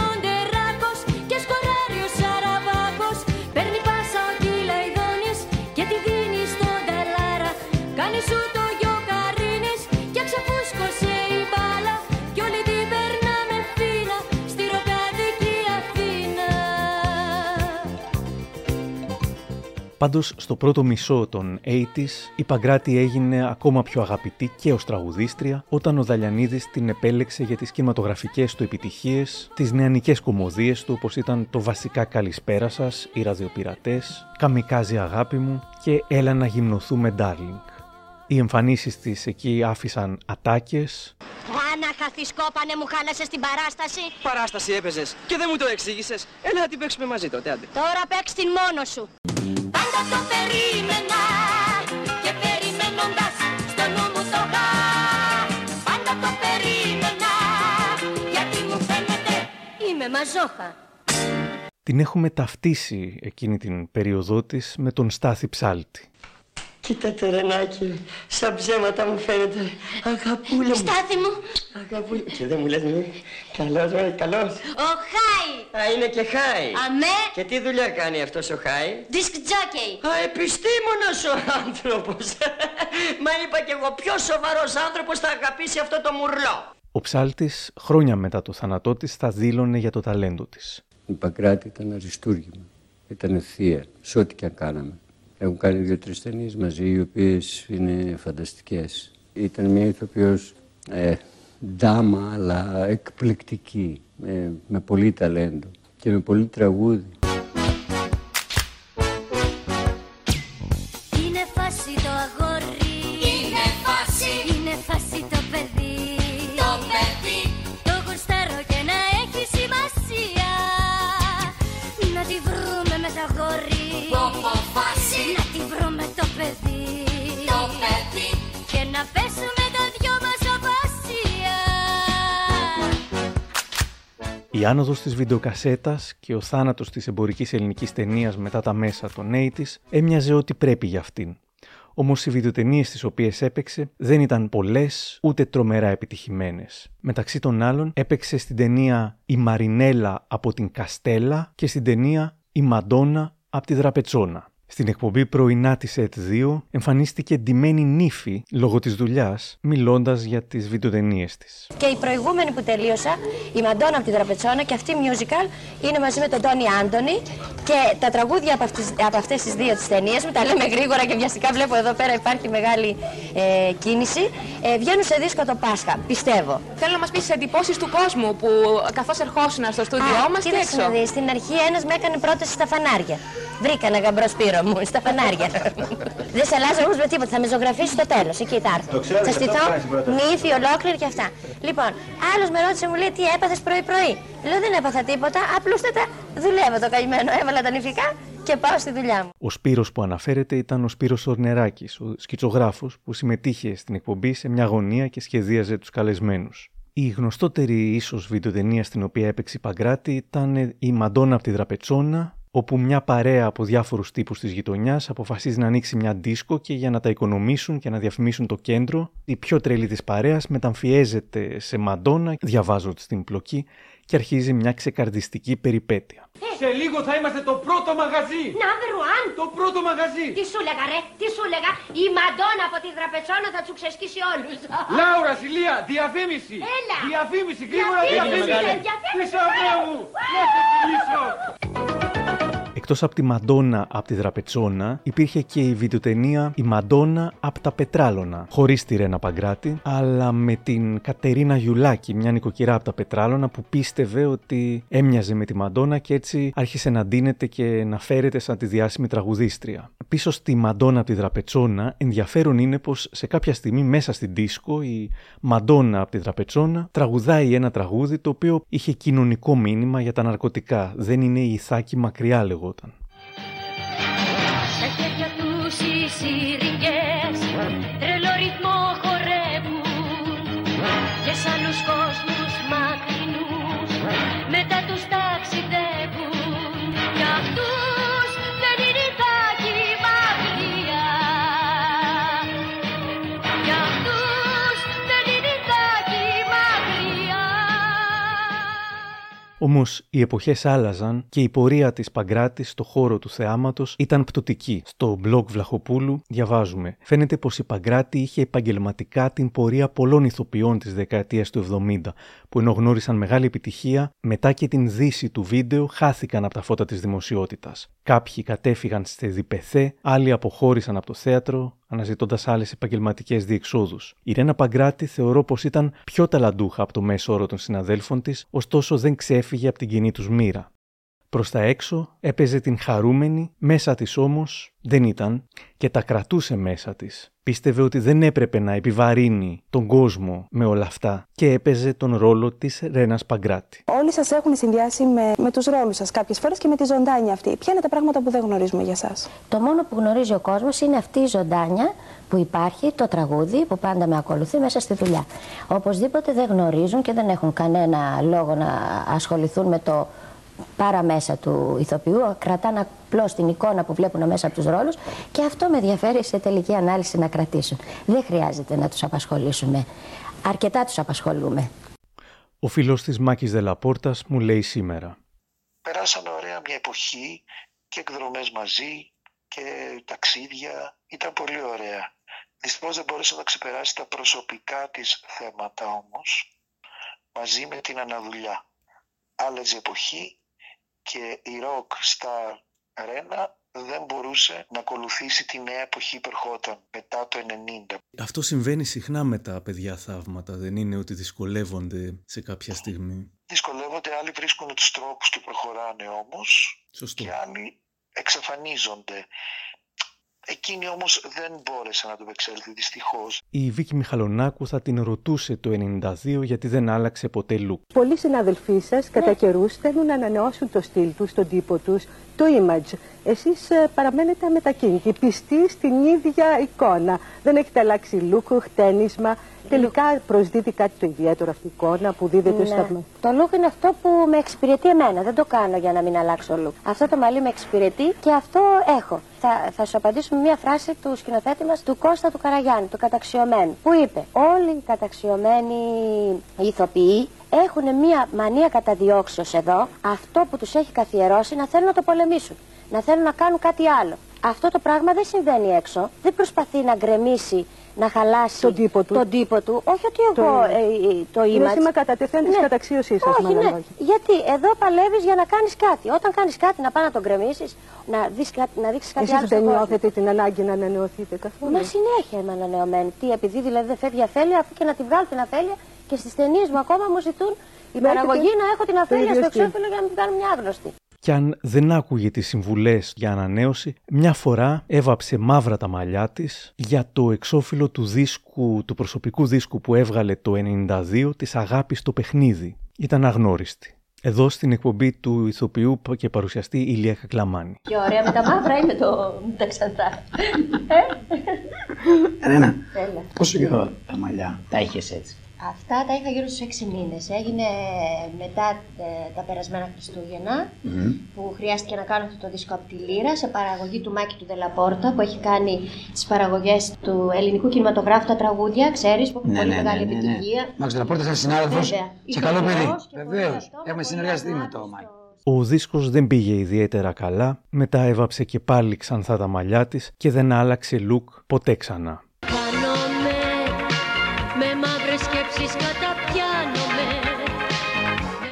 Πάντως στο πρώτο μισό των 80s η Παγκράτη έγινε ακόμα πιο αγαπητή και ως τραγουδίστρια όταν ο Δαλιανίδης την επέλεξε για τις κινηματογραφικές του επιτυχίες, τις νεανικές κομμωδίες του όπως ήταν το βασικά καλησπέρα σας, οι ραδιοπειρατές, καμικάζι αγάπη μου και έλα να γυμνοθούμε darling. Οι εμφανίσεις της εκεί άφησαν ατάκες, Άνα χαθισκόπανε μου χάλασες την παράσταση Παράσταση έπαιζες και δεν μου το εξήγησες. Έλα να την παίξουμε μαζί τότε, άντε. Τώρα παίξ την μόνος σου. Πάντα το περίμενα και περιμένοντας στο νου μου το γα. Πάντα το περίμενα γιατί μου φαίνεται είμαι μαζόχα. την έχουμε ταυτίσει εκείνη την περίοδό της με τον Στάθη Ψάλτη. Κοίτα το Ρενάκι, σαν ψέματα μου φαίνεται. Αγαπούλα μου. Στάθη μου. Αγαπούλα. Και δεν μου λες μη. Καλός, μωρέ, καλός. Ο Χάι. Α, είναι και Χάι. Αμέ. Και τι δουλειά κάνει αυτός ο Χάι; Disc jockey. Α, επιστήμονας ο άνθρωπος. Μα είπα κι εγώ ποιος σοβαρός άνθρωπος θα αγαπήσει αυτό το μουρλό. Ο Ψάλτης χρόνια μετά το θάνατό της θα δήλωνε για το ταλέντο της. Η Παγκράτη ήταν αριστούργημα. Ήταν θεία σε ό,τι και αν κάναμε. Έχουν κάνει δύο-τρεις ταινίες μαζί, οι οποίες είναι φανταστικές. Ήταν μια ηθοποιός ε, ντάμα, αλλά εκπληκτική. Με, με πολύ ταλέντο και με πολύ τραγούδι. Η άνοδος της βιντεοκασέτας και ο θάνατος της εμπορικής ελληνικής ταινίας μετά τα μέσα των 80's έμοιαζε ότι πρέπει για αυτήν. Όμως οι βιντεοτενίες τις οποίες έπαιξε δεν ήταν πολλές ούτε τρομερά επιτυχημένες. Μεταξύ των άλλων έπαιξε στην ταινία «Η Μαρινέλα από την Καστέλα» και στην ταινία «Η Μαντόνα από τη Δραπετσόνα». Στην εκπομπή πρωινά της ΕΤ2 εμφανίστηκε ντυμένη νύφη λόγω της δουλειάς, μιλώντας για τις βιντεοτενίες της. Και η προηγούμενη που τελείωσα, η Μαντόνα από τη Δραπετσόνα και αυτή η musical είναι μαζί με τον Τόνι Άντωνη και τα τραγούδια από, αυτές, από αυτές τις δύο τις ταινίες μου, τα λέμε γρήγορα και βιαστικά βλέπω εδώ πέρα υπάρχει μεγάλη ε, κίνηση, ε, βγαίνουν σε δίσκο το Πάσχα, πιστεύω. Θέλω να μας πεις τις εντυπώσεις του κόσμου που καθώς ερχόσουν στο στούντιό μας και κοίταξε έξω; να δεις, στην αρχή ένας με έκανε πρόταση στα φανάρια. Βρήκα ένα γαμπρός σπύρο μου στα φανάρια. Δεν σε αλλάζω όμως με τίποτα, θα με ζωγραφίσει στο τέλος, εκεί θα έρθω. Το ξέρω, Θα γι' αυτό στηθώ κάνεις την πρόταση. νύφη ολόκληρη και αυτά. Λοιπόν, άλλος με ρώτησε, μου λέει τι έπαθες πρωί-πρωί; Λέω δεν έπαθα τίποτα, απλούστατα δουλεύω το καημένο. Έβαλα τα νηφικά και πάω στη δουλειά μου. Ο Σπύρος που αναφέρεται ήταν ο Σπύρος Ορνεράκης, ο σκητσογράφος που συμμετείχε στην εκπομπή σε μια γωνία και σχεδίαζε τους καλεσμένους. Η γνωστότερη ίσως βιντεοτενία στην οποία έπαιξε η Παγκράτη ήταν η Μαντόνα από τη Δραπετσόνα όπου μια παρέα από διάφορους τύπους της γειτονιάς αποφασίζει να ανοίξει μια δίσκο και για να τα οικονομήσουν και να διαφημίσουν το κέντρο, η πιο τρελή της παρέας μεταμφιέζεται σε μαντόνα, διαβάζω στην πλοκή, και αρχίζει μια ξεκαρδιστική περιπέτεια. Σε λίγο θα είμαστε το πρώτο μαγαζί. Number one. Το πρώτο μαγαζί. Τι σου λέγα ρε, τι σου λέγα. Η Μαντόνα από τη Δραπετσόνα θα του ξεσκίσει όλους. Λάουρα, Σιλία, διαφήμιση. Έλα. Διαφήμιση, γρήγορα Διαφήμιση, διαφήμιση. διαφήμιση. Χρυσαυγέ μου. Να σε φιλήσω. Εκτός από τη Μαντόνα από τη Δραπετσόνα, υπήρχε και η βιντεοτενία «Η Μαντόνα από τα Πετράλωνα», χωρίς τη Ρένα Παγκράτη, αλλά με την Κατερίνα Γιουλάκη, μια νοικοκυρά από τα Πετράλωνα που πίστευε ότι έμοιαζε με τη Μαντόνα και έτσι άρχισε να ντύνεται και να φέρεται σαν τη διάσημη τραγουδίστρια. Πίσω στη Μαντόνα από τη Δραπετσόνα, ενδιαφέρον είναι πως σε κάποια στιγμή μέσα στην δίσκο η Μαντόνα από τη Δραπετσόνα τραγουδάει ένα τραγούδι το οποίο είχε κοινωνικό μήνυμα για τα ναρκωτικά. Δεν είναι η Ιθάκη μακριά λεγόταν. Τους Όμως οι εποχές άλλαζαν και η πορεία της Παγκράτης στο χώρο του θεάματος ήταν πτωτική. Στο blog Βλαχοπούλου διαβάζουμε: Φαίνεται πως η Παγκράτη είχε επαγγελματικά την πορεία πολλών ηθοποιών της δεκαετίας του 70, που ενώ γνώρισαν μεγάλη επιτυχία, μετά και την δύση του βίντεο χάθηκαν από τα φώτα της δημοσιότητας. Κάποιοι κατέφυγαν στη διπεθέ, άλλοι αποχώρησαν από το θέατρο, αναζητώντας άλλες επαγγελματικές διεξόδους. Η Ρένα Παγκράτη θεωρώ πως ήταν πιο ταλαντούχα από το μέσο όρο των συναδέλφων της, ωστόσο δεν ξέφυγε από την κοινή τους μοίρα. Προς τα έξω έπαιζε την χαρούμενη, μέσα της όμως δεν ήταν και τα κρατούσε μέσα της. Πίστευε ότι δεν έπρεπε να επιβαρύνει τον κόσμο με όλα αυτά και έπαιζε τον ρόλο της Ρένας Παγκράτη. Όλοι σας έχουν συνδυάσει με, με τους ρόλους σας κάποιες φορές και με τη ζωντάνια αυτή. Ποια είναι τα πράγματα που δεν γνωρίζουμε για εσά. Το μόνο που γνωρίζει ο κόσμος είναι αυτή η ζωντάνια που υπάρχει, το τραγούδι που πάντα με ακολουθεί μέσα στη δουλειά. Οπωσδήποτε δεν γνωρίζουν και δεν έχουν κανένα λόγο να ασχοληθούν με το παραμέσα του ηθοποιού, κρατάνε απλώς την εικόνα που βλέπουν μέσα από τους ρόλους και αυτό με ενδιαφέρει σε τελική ανάλυση να κρατήσουν. Δεν χρειάζεται να τους απασχολήσουμε. Αρκετά τους απασχολούμε. Ο φίλος της Μάκης Δελαπόρτας μου λέει σήμερα. Περάσαμε ωραία μια εποχή και εκδρομές μαζί και ταξίδια. Ήταν πολύ ωραία. Δυστυχώς δεν μπόρεσε να ξεπεράσει τα προσωπικά της θέματα όμως, μαζί με την αναδουλειά. Άλλαζε εποχή και η ροκ στα Ρένα δεν μπορούσε να ακολουθήσει τη νέα εποχή που ερχόταν μετά το 90. Αυτό συμβαίνει συχνά με τα παιδιά θαύματα, δεν είναι ότι δυσκολεύονται σε κάποια στιγμή; Δυσκολεύονται, άλλοι βρίσκουν τους τρόπους και προχωράνε όμως Σωστό. και άλλοι εξαφανίζονται. Εκείνη όμως δεν μπόρεσε να το επεξέλθει δυστυχώς. Η Βίκη Μιχαλονάκου θα την ρωτούσε το 92 γιατί δεν άλλαξε ποτέ look. Πολλοί συναδελφοί σας κατά καιρούς θέλουν να ανανεώσουν το στυλ τους, τον τύπο τους, το image. Εσείς παραμένετε αμετακίνητοι, πιστοί στην ίδια εικόνα. Δεν έχετε αλλάξει look, χτένισμα. Τελικά προσδίδει κάτι το ιδιαίτερο αυτή η εικόνα που δίδεται στα Ναι. Το look είναι αυτό που με εξυπηρετεί εμένα. Δεν το κάνω για να μην αλλάξω look. Αυτό το μαλλί με εξυπηρετεί και αυτό έχω. Θα, θα σου απαντήσω με μια φράση του σκηνοθέτη μας, του Κώστα του Καραγιάννη, του καταξιωμένου, που είπε: Όλοι οι καταξιωμένοι ηθοποιοί έχουν μια μανία καταδιώξεως εδώ, αυτό που τους έχει καθιερώσει να θέλουν να το πολεμήσουν. Να θέλουν να κάνουν κάτι άλλο. Αυτό το πράγμα δεν συμβαίνει έξω. Δεν προσπαθεί να γκρεμίσει, να χαλάσει Τον τύπο του. τον τύπο του. Όχι ότι Το εγώ image. ε, ε, το Είναι image. σήμα κατατεθέν της καταξίωσής σας, Όχι, με άλλα ναι. λόγια. Γιατί εδώ παλεύεις για να κάνεις κάτι. Όταν κάνεις κάτι, να πάει να τον γκρεμίσεις, να, δεις κάτι- να δείξεις κάτι Εσείς άλλο. δεν στον κόσμο. νιώθετε την ανάγκη να ανανεωθείτε καθόλου; Μα συνέχεια είμαι ανανεωμένη. Τι, επειδή δηλαδή δεν φεύγει αφέλεια, αφού και να τη βγάλω την αφέλεια και στις ταινίες μου ακόμα μου ζητούν η Να παραγωγή έχετε να έχω την το αφέλεια ίδιο στο στυλ. εξώφυλλο για να μην βγάλω μια άγνωστη. Κι αν δεν άκουγε τις συμβουλές για ανανέωση, μια φορά έβαψε μαύρα τα μαλλιά της για το εξώφυλλο του δίσκου, του προσωπικού δίσκου που έβγαλε το 92 της αγάπης στο παιχνίδι. Ήταν αγνώριστη. Εδώ στην εκπομπή του ηθοποιού και παρουσιαστή Ηλία Κακλαμάνη. Και ωραία με τα μαύρα είναι το τα ξανθά. Ρένα, Έλα. πόσο καιρό τα μαλλιά τα είχε έτσι; Αυτά τα είχα γύρω στους 6 μήνες. Έγινε μετά ε, τα περασμένα Χριστούγεννα που χρειάστηκε να κάνω αυτό το δίσκο από τη Λύρα σε παραγωγή του Μάκη του Δελαπόρτα που έχει κάνει τις παραγωγές του ελληνικού κινηματογράφου τα τραγούδια, ξέρεις, που έχουν Ναι, πολύ ναι, μεγάλη ναι, ναι, ναι. επιτυχία. Μάξ Δελαπόρτα, σαν συνάδελφος Βέβαια. και καλό παιδί. Ηθοποιός και Βεβαίως. πολύ Έχουμε συνεργαστεί με το Μάκη. Ο δίσκος δεν πήγε ιδιαίτερα καλά, μετά έβαψε και πάλι ξανθά τα μαλλιά της και δεν άλλαξε look ποτέ ξανά.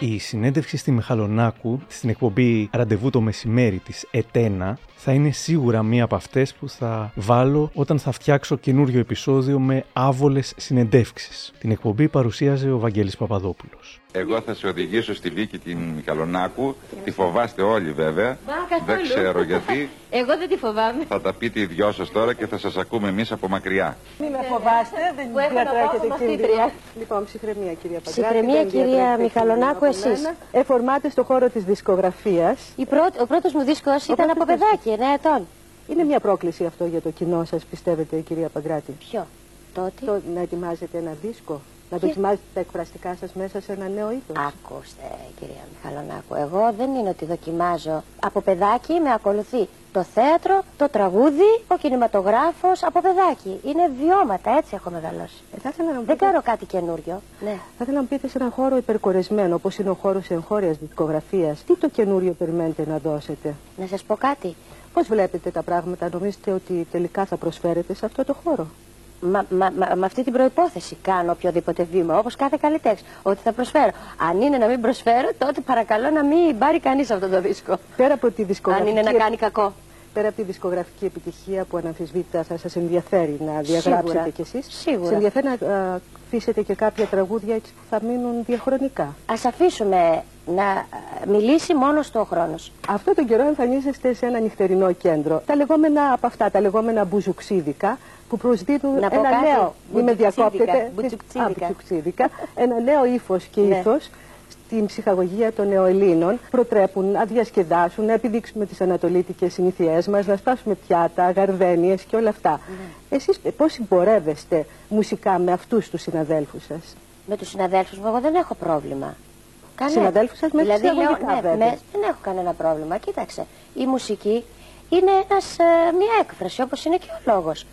Η συνέντευξη στη Μιχαλονάκου στην εκπομπή Ραντεβού το μεσημέρι της ΕΤΕΝΑ θα είναι σίγουρα μία από αυτές που θα βάλω όταν θα φτιάξω καινούριο επεισόδιο με άβολες συνεντεύξεις. Την εκπομπή παρουσίαζε ο Βαγγέλης Παπαδόπουλος. Εγώ θα σε οδηγήσω στη Λύκη την Μιχαλονάκου. Τη φοβάστε όλοι βέβαια. Μα, καθόλου. Δεν ξέρω γιατί. Εγώ δεν τη φοβάμαι. Θα τα πείτε οι δυο σας τώρα και θα σας ακούμε εμείς από μακριά. Μην με φοβάστε, δεν Που έχω να πάω διατρέχετε μαθήτριας. κίνδυνο. Λοιπόν, ψυχραιμία κυρία Παγκράτη. Ψυχραιμία, δεν κυρία διατρέχετε Μιχαλονάκου, κίνδυνο από εσείς. μένα. Εφορμάτε στο χώρο της δισκογραφίας. Η πρώτη, ο πρώτος μου δίσκος ήταν από παιδάκι, 9 ετών. Είναι μια πρόκληση αυτό για το κοινό σας, πιστεύετε, κυρία Παγκράτη. Ποιο, τότε. Το, να ετοιμάζετε ένα δίσκο. Να Ποιο; δοκιμάζετε τα εκφραστικά σας μέσα σε ένα νέο είδος. Ακούστε, κυρία Μιχαλονάκου, εγώ δεν είναι ότι δοκιμάζω. Από παιδάκι με ακολουθεί το θέατρο, το τραγούδι, ο κινηματογράφος, από παιδάκι. Είναι βιώματα, έτσι έχω μεγαλώσει. Ε, θα ήθελα να μου Δεν πείτε- κάνω κάτι καινούριο. Ναι. Θα ήθελα να μου πείτε σε έναν χώρο υπερκορεσμένο, όπως είναι ο χώρος εγχώριας δισκογραφίας, τι το καινούριο περιμένετε να δώσετε; Να σας πω κάτι. Πώς βλέπετε τα πράγματα, νομίζετε ότι τελικά θα προσφέρετε σε αυτό το χώρο; Μα, μα, μα, με αυτή την προπόθεση κάνω οποιοδήποτε βήμα, όπως κάθε καλλιτέχνη. Ότι θα προσφέρω. Αν είναι να μην προσφέρω, τότε παρακαλώ να μην πάρει κανείς αυτό το δίσκο. Πέρα από τη Αν δισκογραφική... είναι να κάνει κακό. Πέρα από τη δισκογραφική επιτυχία που αναμφισβήτητα θα σας ενδιαφέρει να διαγράψετε Σίγουρα. κι εσείς, Σίγουρα. σας ενδιαφέρει να α, αφήσετε και κάποια τραγούδια έτσι που θα μείνουν διαχρονικά. Α αφήσουμε να ε, μιλήσει μόνος του ο χρόνος. Αυτό τον καιρό εμφανίζεστε σε ένα νυχτερινό κέντρο. Τα λεγόμενα από αυτά, τα λεγόμενα μπουζουξίδικα, που προσδίδουν Να πω ένα κάτι; νέο. Μην με Μπουτσουξίδικα, διακόπτετε. μπουτσουξίδικα. Α, μπουτσουξίδικα. ένα νέο ύφος και Ναι. ήθο στην ψυχαγωγία των νεοελλήνων. Προτρέπουν να διασκεδάσουν, να επιδείξουμε τις ανατολίτικες συνήθειές μας, να σπάσουμε πιάτα, γαρδένιες και όλα αυτά. Ναι. Εσείς πώς συμπορεύεστε μουσικά με αυτούς τους συναδέλφους σας; Με τους συναδέλφους μου, εγώ δεν έχω πρόβλημα. Συναδέλφους σας με δηλαδή, λέω, εισαγωγικά, ναι, βέβαια. με- δεν έχω κανένα πρόβλημα. Κοίταξε, η μουσική είναι ένας, ε, μια έκφραση, όπως είναι και ο λόγος.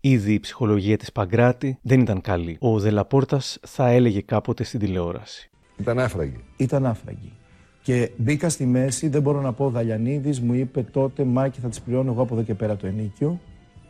Ήδη η ψυχολογία της Παγκράτη δεν ήταν καλή. Ο Δελαπόρτας θα έλεγε κάποτε στην τηλεόραση. Ήταν άφραγη. Ήταν άφραγη. Και μπήκα στη μέση, δεν μπορώ να πω, ο Δαλιανίδης μου είπε τότε, Μάκη θα τις πληρώνω εγώ από εδώ και πέρα το ενίκιο.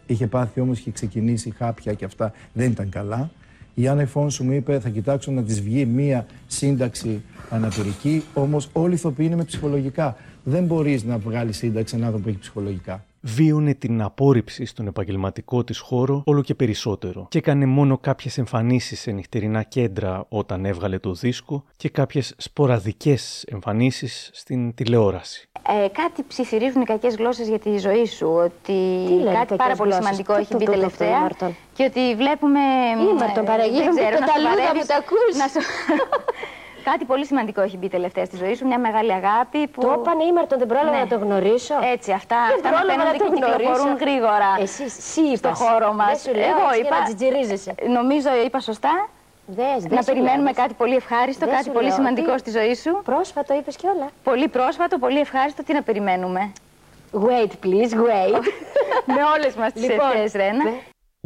Είχε πάθει όμως, είχε ξεκινήσει χάπια και αυτά, δεν ήταν καλά. Η Άννα Εφόνσου μου είπε, θα κοιτάξω να της βγει μία σύνταξη αναπηρική, όμως όλοι οι ηθοποιοί είναι με ψυχολογικά. Δεν μπορείς να βγάλεις σύνταξη έναν άνθρωπο που έχει ψυχολογικά. Βίωνε την απόρριψη στον επαγγελματικό της χώρο όλο και περισσότερο και έκανε μόνο κάποιες εμφανίσεις σε νυχτερινά κέντρα όταν έβγαλε το δίσκο και κάποιες σποραδικές εμφανίσεις στην τηλεόραση. Ε, κάτι ψιθυρίζουν οι κακές γλώσσες για τη ζωή σου. Ότι Τι λένε κάτι κακές πάρα πολύ γλώσσες; σημαντικό Τι έχει το μπει το το το, τελευταία. Ήμαρτον. Και ότι βλέπουμε. Ήμαρτον, ε, Παναγία δεν μου, ξέρω, το να σου ταλούδα βαρεύεις. μου, τα ακούς; Να σου... κάτι πολύ σημαντικό έχει μπει τελευταία στη ζωή σου. Μια μεγάλη αγάπη που. Το είπανε ήμαρτον, δεν πρόλαβα Ναι. να το γνωρίσω. Έτσι, αυτά, Δεν αυτά πρόλαβα μαθαίνονται να το και κυκλοφορούν γνωρίσω. γρήγορα. Εσύ, εσύ στο είπας. χώρο μας. Δεν σου λέω, Εγώ έτσι, για είπα. να τζιτζιρίζεσαι. Νομίζω είπα σωστά; Δες, δεν να σου περιμένουμε λέω, κάτι πολύ ευχάριστο, Δεν κάτι σου πολύ λέω. σημαντικό Τι- στη ζωή σου. Πρόσφατο είπες και όλα. Πολύ πρόσφατο, πολύ ευχάριστο. Τι να περιμένουμε; Wait, please, wait. Με όλες μας τις Λοιπόν, ευχές, Ρένα.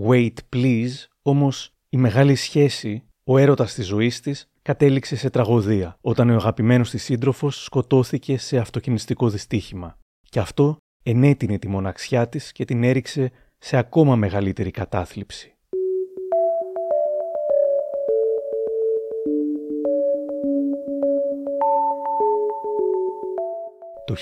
Wait please, όμως η μεγάλη σχέση, ο έρωτας της ζωής της, κατέληξε σε τραγωδία όταν ο αγαπημένος της σύντροφος σκοτώθηκε σε αυτοκινηστικό δυστύχημα. Και αυτό ενέτεινε τη μοναξιά της και την έριξε σε ακόμα μεγαλύτερη κατάθλιψη. Το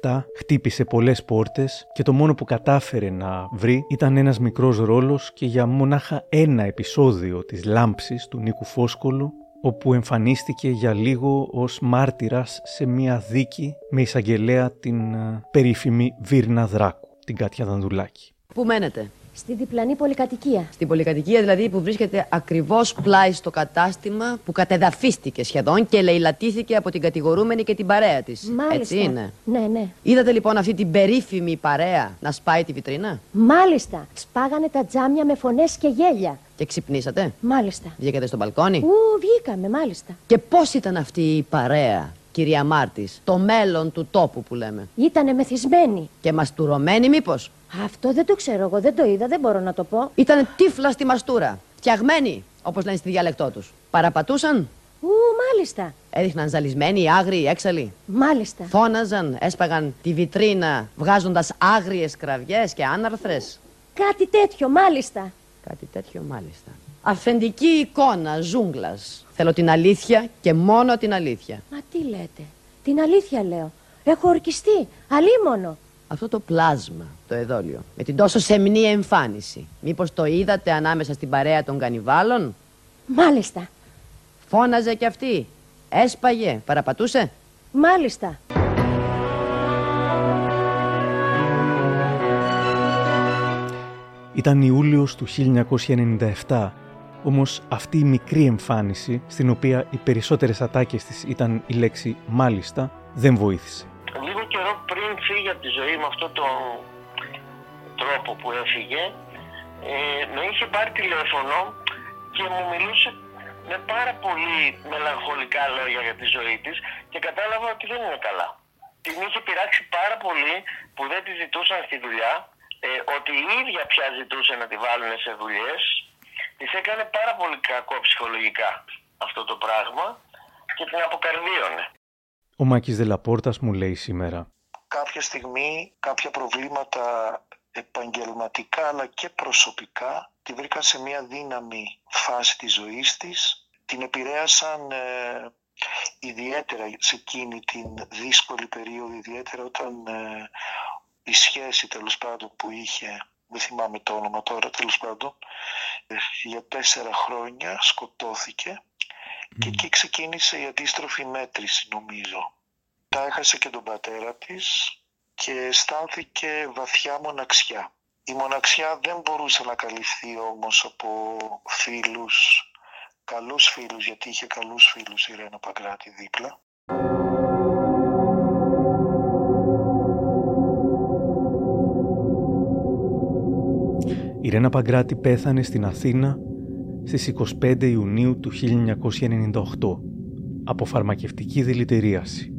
1997 χτύπησε πολλές πόρτες και το μόνο που κατάφερε να βρει ήταν ένας μικρός ρόλος και για μονάχα ένα επεισόδιο της λάμψης του Νίκου Φόσκολου όπου εμφανίστηκε για λίγο ως μάρτυρας σε μια δίκη με εισαγγελέα την α, περίφημη Βίρνα Δράκου, την Κάτια Δανδουλάκη. Πού μένετε; Στη διπλανή πολυκατοικία. Στην πολυκατοικία δηλαδή που βρίσκεται ακριβώς πλάι στο κατάστημα που κατεδαφίστηκε σχεδόν και λαιλατήθηκε από την κατηγορούμενη και την παρέα της. Μάλιστα. Έτσι είναι. Ναι, ναι. Είδατε λοιπόν αυτή την περίφημη παρέα να σπάει τη βιτρίνα; Μάλιστα. Σπάγανε τα τζάμια με φωνές και γέλια. και ξυπνήσατε; Μάλιστα. Βγήκατε στο μπαλκόνι; Ου, βγήκαμε, μάλιστα. Και πώς ήταν αυτή η παρέα, κυρία Μάρτης, το μέλλον του τόπου που λέμε. Ήτανε μεθυσμένοι. Και μαστουρωμένη μήπως; Αυτό δεν το ξέρω εγώ, δεν το είδα, δεν μπορώ να το πω. Ήταν τύφλα στη μαστούρα. Φτιαγμένοι, όπως λένε στη διάλεκτό τους. Παραπατούσαν, Ου, μάλιστα. έδειχναν ζαλισμένοι, άγριοι, έξαλλοι. Μάλιστα. Φώναζαν, έσπαγαν τη βιτρίνα βγάζοντας άγριες κραυγές και άναρθρες. Κάτι τέτοιο, μάλιστα. Κάτι τέτοιο μάλιστα. Αφεντική εικόνα ζούγκλας. Θέλω την αλήθεια και μόνο την αλήθεια. Μα τι λέτε. Την αλήθεια λέω. Έχω ορκιστεί. Αλίμονο. Αυτό το πλάσμα, το εδόλιο, με την τόσο σεμνή εμφάνιση. Μήπως το είδατε ανάμεσα στην παρέα των κανιβάλων; Μάλιστα. Φώναζε κι αυτή. Έσπαγε, παραπατούσε; Μάλιστα. Ήταν Ιούλιος του 1997, όμως αυτή η μικρή εμφάνιση, στην οποία οι περισσότερες ατάκες της ήταν η λέξη «μάλιστα», δεν βοήθησε. Λίγο καιρό πριν φύγει από τη ζωή με αυτόν τον τρόπο που έφυγε, ε, με είχε πάρει τηλέφωνο και μου μιλούσε με πάρα πολύ μελαγχολικά λόγια για τη ζωή της και κατάλαβα ότι δεν είναι καλά. Την είχε πειράξει πάρα πολύ που δεν τη ζητούσαν στη δουλειά, ε, ότι η ίδια πια ζητούσε να τη βάλουν σε δουλειές. Της έκανε πάρα πολύ κακό ψυχολογικά αυτό το πράγμα και την αποκαρδίωνε. Ο Μάκης Δελαπόρτας μου λέει σήμερα κάποια στιγμή κάποια προβλήματα επαγγελματικά αλλά και προσωπικά τη βρήκαν σε μια δύναμη φάση της ζωής της. Την επηρέασαν ε, ιδιαίτερα σε εκείνη την δύσκολη περίοδο, ιδιαίτερα όταν ε, η σχέση τέλος πάντων που είχε, δεν θυμάμαι το όνομα τώρα τέλος πάντων, ε, για τέσσερα χρόνια σκοτώθηκε και εκεί ξεκίνησε η αντίστροφη μέτρηση νομίζω. Τα έχασε και τον πατέρα της και αισθάνθηκε βαθιά μοναξιά. Η μοναξιά δεν μπορούσε να καλυφθεί όμως από φίλους, καλούς φίλους, γιατί είχε καλούς φίλους η Ρένα Παγκράτη δίπλα. Η Ρένα Παγκράτη πέθανε στην Αθήνα στις 25 Ιουνίου του 1998 από φαρμακευτική δηλητηρίαση.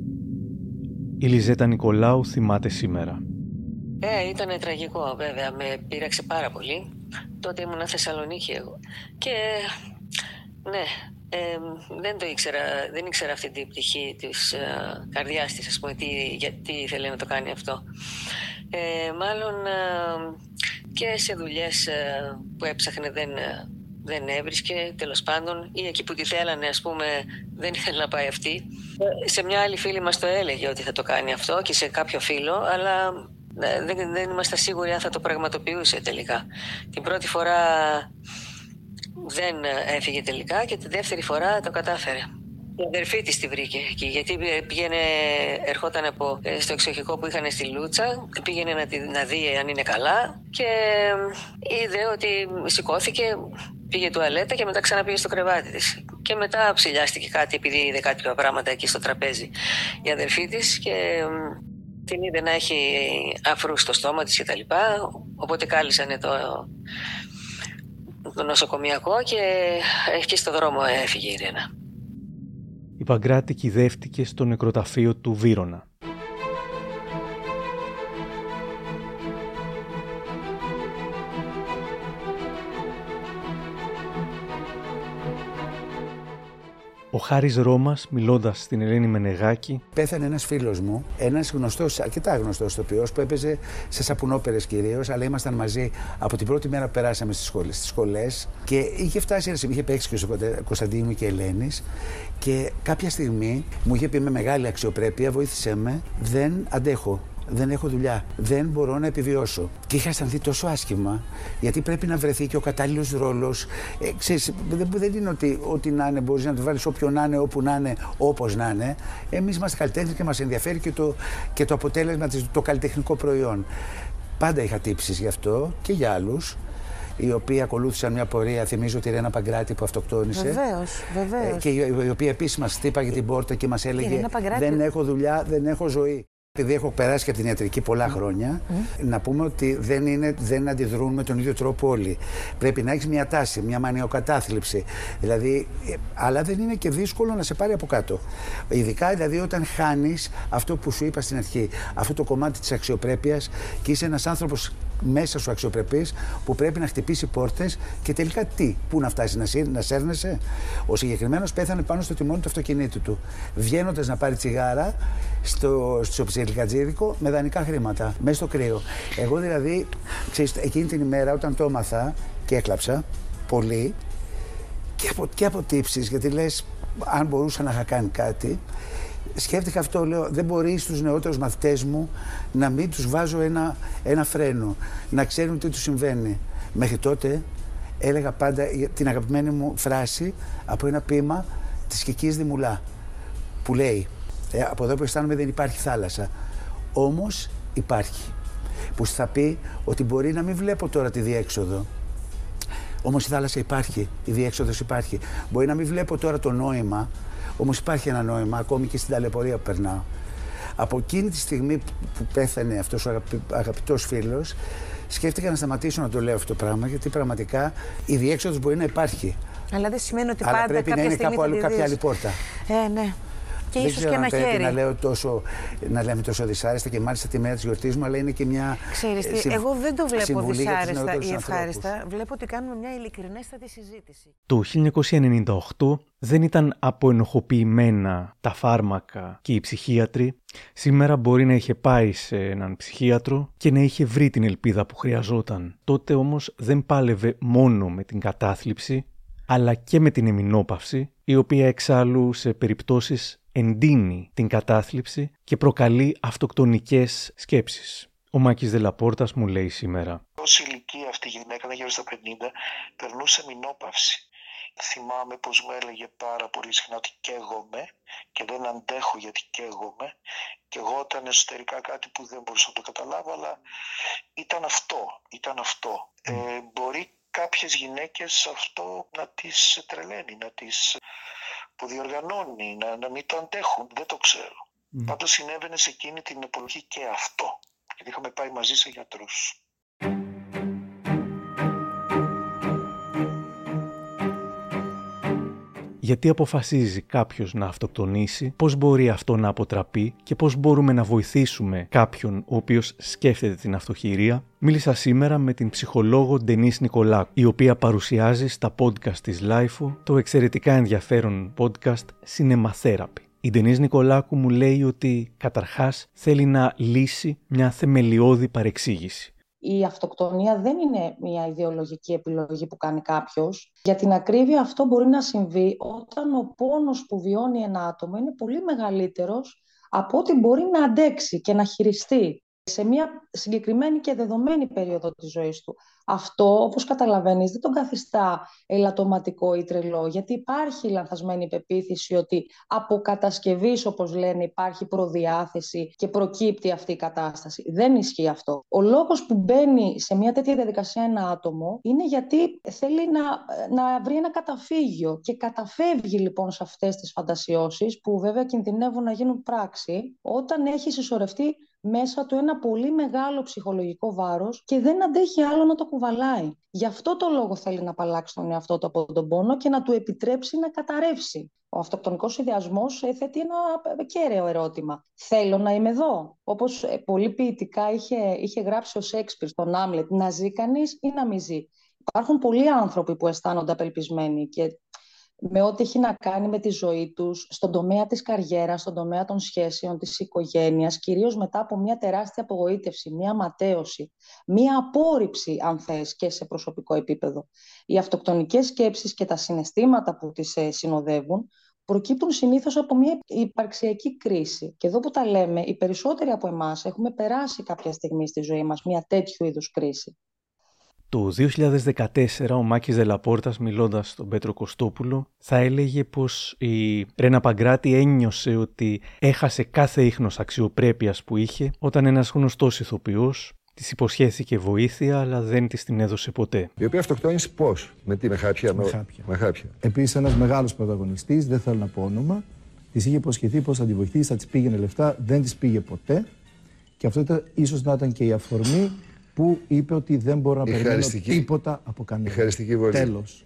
Η Λιζέτα Νικολάου θυμάται σήμερα. Ε, ήταν τραγικό βέβαια, με πείραξε πάρα πολύ. Τότε ήμουν Θεσσαλονίκη εγώ. Και ναι, ε, δεν το ήξερα, δεν ήξερα αυτή την πτυχή της ε, καρδιάς της, ας πούμε, τι, γιατί ήθελε να το κάνει αυτό. Ε, μάλλον ε, και σε δουλειές ε, που έψαχνε δεν, ε, δεν έβρισκε, τέλος πάντων, ή εκεί που τη θέλανε, ας πούμε, δεν ήθελε να πάει αυτή. Ε, Σε μια άλλη φίλη μας το έλεγε ότι θα το κάνει αυτό και σε κάποιο φίλο, αλλά ε, δεν, δεν είμαστε σίγουροι αν θα το πραγματοποιούσε τελικά. Την πρώτη φορά δεν έφυγε τελικά και τη δεύτερη φορά το κατάφερε. Η αδερφή της τη βρήκε εκεί, γιατί πήγαινε, ερχόταν από, ε, στο εξοχικό που είχαν στη Λούτσα, πήγαινε να, τη, να δει αν είναι καλά και ε, είδε ότι σηκώθηκε, πήγε τουαλέτα και μετά ξαναπήγε στο κρεβάτι της. Και μετά ψηλιάστηκε κάτι επειδή είδε κάποια πράγματα εκεί στο τραπέζι η αδερφή της και ε, την είδε να έχει αφρούς στο στόμα της και τα λοιπά, οπότε κάλυσανε το, το νοσοκομιακό και εκεί στο δρόμο έφυγε η Ρένα. Η Παγκράτη κυδεύτηκε στο νεκροταφείο του Βύρονα. Ο Χάρης Ρώμας, μιλώντας στην Ελένη Μενεγάκη, Πέθανε ένας φίλος μου, ένας γνωστός, αρκετά γνωστός ηθοποιό που έπαιζε σε σαπουνόπερες κυρίως, αλλά ήμασταν μαζί από την πρώτη μέρα που περάσαμε στις σχολές. Στις σχολές, και είχε φτάσει ένα σημείο, είχε παίξει και ο Κωνσταντίνου και Ελένης. Και κάποια στιγμή μου είχε πει με μεγάλη αξιοπρέπεια: Βοήθησέ με, δεν αντέχω. Δεν έχω δουλειά. Δεν μπορώ να επιβιώσω. Και είχα αισθανθεί τόσο άσχημα, γιατί πρέπει να βρεθεί και ο κατάλληλος ρόλος. Ε, ξέρεις, δεν, δεν είναι ότι ό,τι να είναι μπορείς να το βάλεις όποιον να είναι, όπου να είναι, όπως να είναι. Εμείς είμαστε καλλιτέχνες και μας ενδιαφέρει και το, και το αποτέλεσμα, της- το καλλιτεχνικό προϊόν. Πάντα είχα τύψεις γι' αυτό και για άλλους. οι οποίοι ακολούθησαν μια πορεία. Θυμίζω τη Ρένα Παγκράτη που αυτοκτόνησε. Βεβαίως, βεβαίως. Ε, και η, η οποία επίσης μας χτύπαγε την πόρτα και μας έλεγε Ρένα Παγκράτη- Δεν έχω δουλειά, δεν έχω ζωή. Επειδή έχω περάσει και από την ιατρική πολλά χρόνια, να πούμε ότι δεν, είναι, δεν αντιδρούν με τον ίδιο τρόπο όλοι. Πρέπει να έχεις μια τάση, μια μανιοκατάθλιψη. Δηλαδή, ε, αλλά δεν είναι και δύσκολο να σε πάρει από κάτω. Ειδικά δηλαδή όταν χάνεις αυτό που σου είπα στην αρχή, αυτό το κομμάτι της αξιοπρέπειας και είσαι ένας άνθρωπος μέσα σου αξιοπρεπής που πρέπει να χτυπήσει πόρτες και τελικά τι, πού να φτάσει, να, σύρ- να σέρνεσαι; Ο συγκεκριμένος πέθανε πάνω στο τιμόνι του αυτοκινήτου του, βγαίνοντας να πάρει τσιγάρα στο, στο ψιλικατζίδικο με δανεικά χρήματα, μέσα στο κρύο. Εγώ δηλαδή, ξέρεις, εκείνη την ημέρα όταν το έμαθα και έκλαψα πολύ και από, και από τύψεις, γιατί λες αν μπορούσα να είχα κάνει κάτι, σκέφτηκα αυτό, λέω, δεν μπορεί στους νεότερους μαθητές μου να μην τους βάζω ένα, ένα φρένο, να ξέρουν τι τους συμβαίνει. Μέχρι τότε έλεγα πάντα την αγαπημένη μου φράση από ένα ποίημα της Κικής Δημουλά που λέει «Ε, από εδώ που αισθάνομαι δεν υπάρχει θάλασσα, όμως υπάρχει. Που θα πει ότι μπορεί να μην βλέπω τώρα τη διέξοδο, Όμως η θάλασσα υπάρχει, η διέξοδος υπάρχει. Μπορεί να μην βλέπω τώρα το νόημα, όμως υπάρχει ένα νόημα, ακόμη και στην ταλαιπωρία που περνάω. Από εκείνη τη στιγμή που- που πέθανε αυτός ο αγαπη, αγαπητός φίλος, σκέφτηκα να σταματήσω να το λέω αυτό το πράγμα, γιατί πραγματικά η διέξοδος μπορεί να υπάρχει. Αλλά δεν σημαίνει ότι αλλά πάντα πρέπει να κάποια είναι στιγμή κάπου θα αλλού, τη κάποια δεις. άλλη πόρτα. Ε, ναι. Και Δεν ίσως ξέρω και αν ένα πρέπει χέρι. να, λέω τόσο, να λέμε τόσο δυσάρεστα και μάλιστα τη μέρα της γιορτής μου, αλλά είναι και μια. Ξέρεις ε, τι, συμ- εγώ δεν το βλέπω συμβουλή για τους δυσάρεστα νεότερους ή ανθρώπους. ευχάριστα. Βλέπω ότι κάνουμε μια ειλικρινέστατη συζήτηση. Το 1998 δεν ήταν αποενοχοποιημένα τα φάρμακα και οι ψυχίατροι. Σήμερα μπορεί να είχε πάει σε έναν ψυχίατρο και να είχε βρει την ελπίδα που χρειαζόταν. Τότε όμως δεν πάλευε μόνο με την κατάθλιψη, αλλά και με την εμεινόπαυση, η οποία εξάλλου σε περιπτώσεις εντείνει την κατάθλιψη και προκαλεί αυτοκτονικές σκέψεις. Ο Μάκης Δελαπόρτας μου λέει σήμερα. Ως ηλικία αυτή η γυναίκα, δεν γύρω στα 50, περνούσε μηνόπαυση. Θυμάμαι πως μου έλεγε πάρα πολύ συχνά ότι καίγομαι και δεν αντέχω γιατί καίγομαι και εγώ ήταν εσωτερικά κάτι που δεν μπορούσα να το καταλάβω αλλά ήταν αυτό, ήταν αυτό. Ε, μπορεί κάποιες γυναίκες αυτό να τις τρελαίνει, να τις που διοργανώνει, να, να μην το αντέχουν, δεν το ξέρω. Πάντως συνέβαινε σε εκείνη την εποχή και αυτό. Γιατί είχαμε πάει μαζί σε γιατρούς. Γιατί αποφασίζει κάποιος να αυτοκτονήσει, πώς μπορεί αυτό να αποτραπεί και πώς μπορούμε να βοηθήσουμε κάποιον ο οποίος σκέφτεται την αυτοχειρία. Μίλησα σήμερα με την ψυχολόγο Ντενίς Νικολάκου, η οποία παρουσιάζει στα podcast της Lifeo το εξαιρετικά ενδιαφέρον podcast Cinema Therapy. Η Ντενίς Νικολάκου μου λέει ότι καταρχάς θέλει να λύσει μια θεμελιώδη παρεξήγηση. Η αυτοκτονία δεν είναι μια ιδεολογική επιλογή που κάνει κάποιος. Για την ακρίβεια αυτό μπορεί να συμβεί όταν ο πόνος που βιώνει ένα άτομο είναι πολύ μεγαλύτερος από ό,τι μπορεί να αντέξει και να χειριστεί σε μια συγκεκριμένη και δεδομένη περίοδο της ζωής του. Αυτό, όπως καταλαβαίνεις, δεν τον καθιστά ελαττωματικό ή τρελό, γιατί υπάρχει η λανθασμένη πεποίθηση ότι από κατασκευής, όπως λένε, υπάρχει προδιάθεση και προκύπτει αυτή η κατάσταση. Δεν ισχύει αυτό. Ο λόγος που μπαίνει σε μια τέτοια διαδικασία ένα άτομο είναι γιατί θέλει να, να βρει ένα καταφύγιο και καταφεύγει λοιπόν σε αυτές τις φαντασιώσεις που βέβαια κινδυνεύουν να γίνουν πράξη όταν έχει συσσωρευτεί μέσα του ένα πολύ μεγάλο ψυχολογικό βάρος και δεν αντέχει άλλο να το κουβαλάει. Γι' αυτό το λόγο θέλει να απαλλάξει τον εαυτό του από τον πόνο και να του επιτρέψει να καταρρεύσει. Ο αυτοκτονικός ιδιασμός ε, θέτει ένα κέραιο ερώτημα. Θέλω να είμαι εδώ. Όπως ε, πολύ ποιητικά είχε, είχε γράψει ο Σέξπιρ στον Άμλετ, να ζει κανείς ή να μην ζει. Υπάρχουν πολλοί άνθρωποι που αισθάνονται απελπισμένοι και με ό,τι έχει να κάνει με τη ζωή τους, στον τομέα της καριέρας, στον τομέα των σχέσεων, της οικογένειας, κυρίως μετά από μια τεράστια απογοήτευση, μια ματέωση, μια απόρριψη, αν θες, και σε προσωπικό επίπεδο. Οι αυτοκτονικές σκέψεις και τα συναισθήματα που τις ε, συνοδεύουν προκύπτουν συνήθως από μια υπαρξιακή κρίση. Και εδώ που τα λέμε, οι περισσότεροι από εμάς έχουμε περάσει κάποια στιγμή στη ζωή μας μια τέτοιου είδους κρίση. Το 2014 ο Μάκης Δελαπόρτας μιλώντας στον Πέτρο Κωστόπουλο θα έλεγε πως η Ρένα Παγκράτη ένιωσε ότι έχασε κάθε ίχνος αξιοπρέπειας που είχε όταν ένας γνωστός ηθοποιός Της υποσχέθηκε βοήθεια, αλλά δεν της την έδωσε ποτέ. Η οποία αυτοκτόνησε πώς, με τι, με χάπια. Με χάπια. Με χάπια. Επίσης, ένας μεγάλος πρωταγωνιστής, δεν θέλω να πω όνομα, της είχε υποσχεθεί πως θα τη βοηθήσει, θα της πήγαινε λεφτά, δεν της πήγε ποτέ. Και αυτό ήταν, ίσως να ήταν και η αφορμή που είπε ότι δεν μπορώ να Η περιμένω χαριστική- τίποτα από κανέναν. η χαριστική βοήθεια. Τέλος.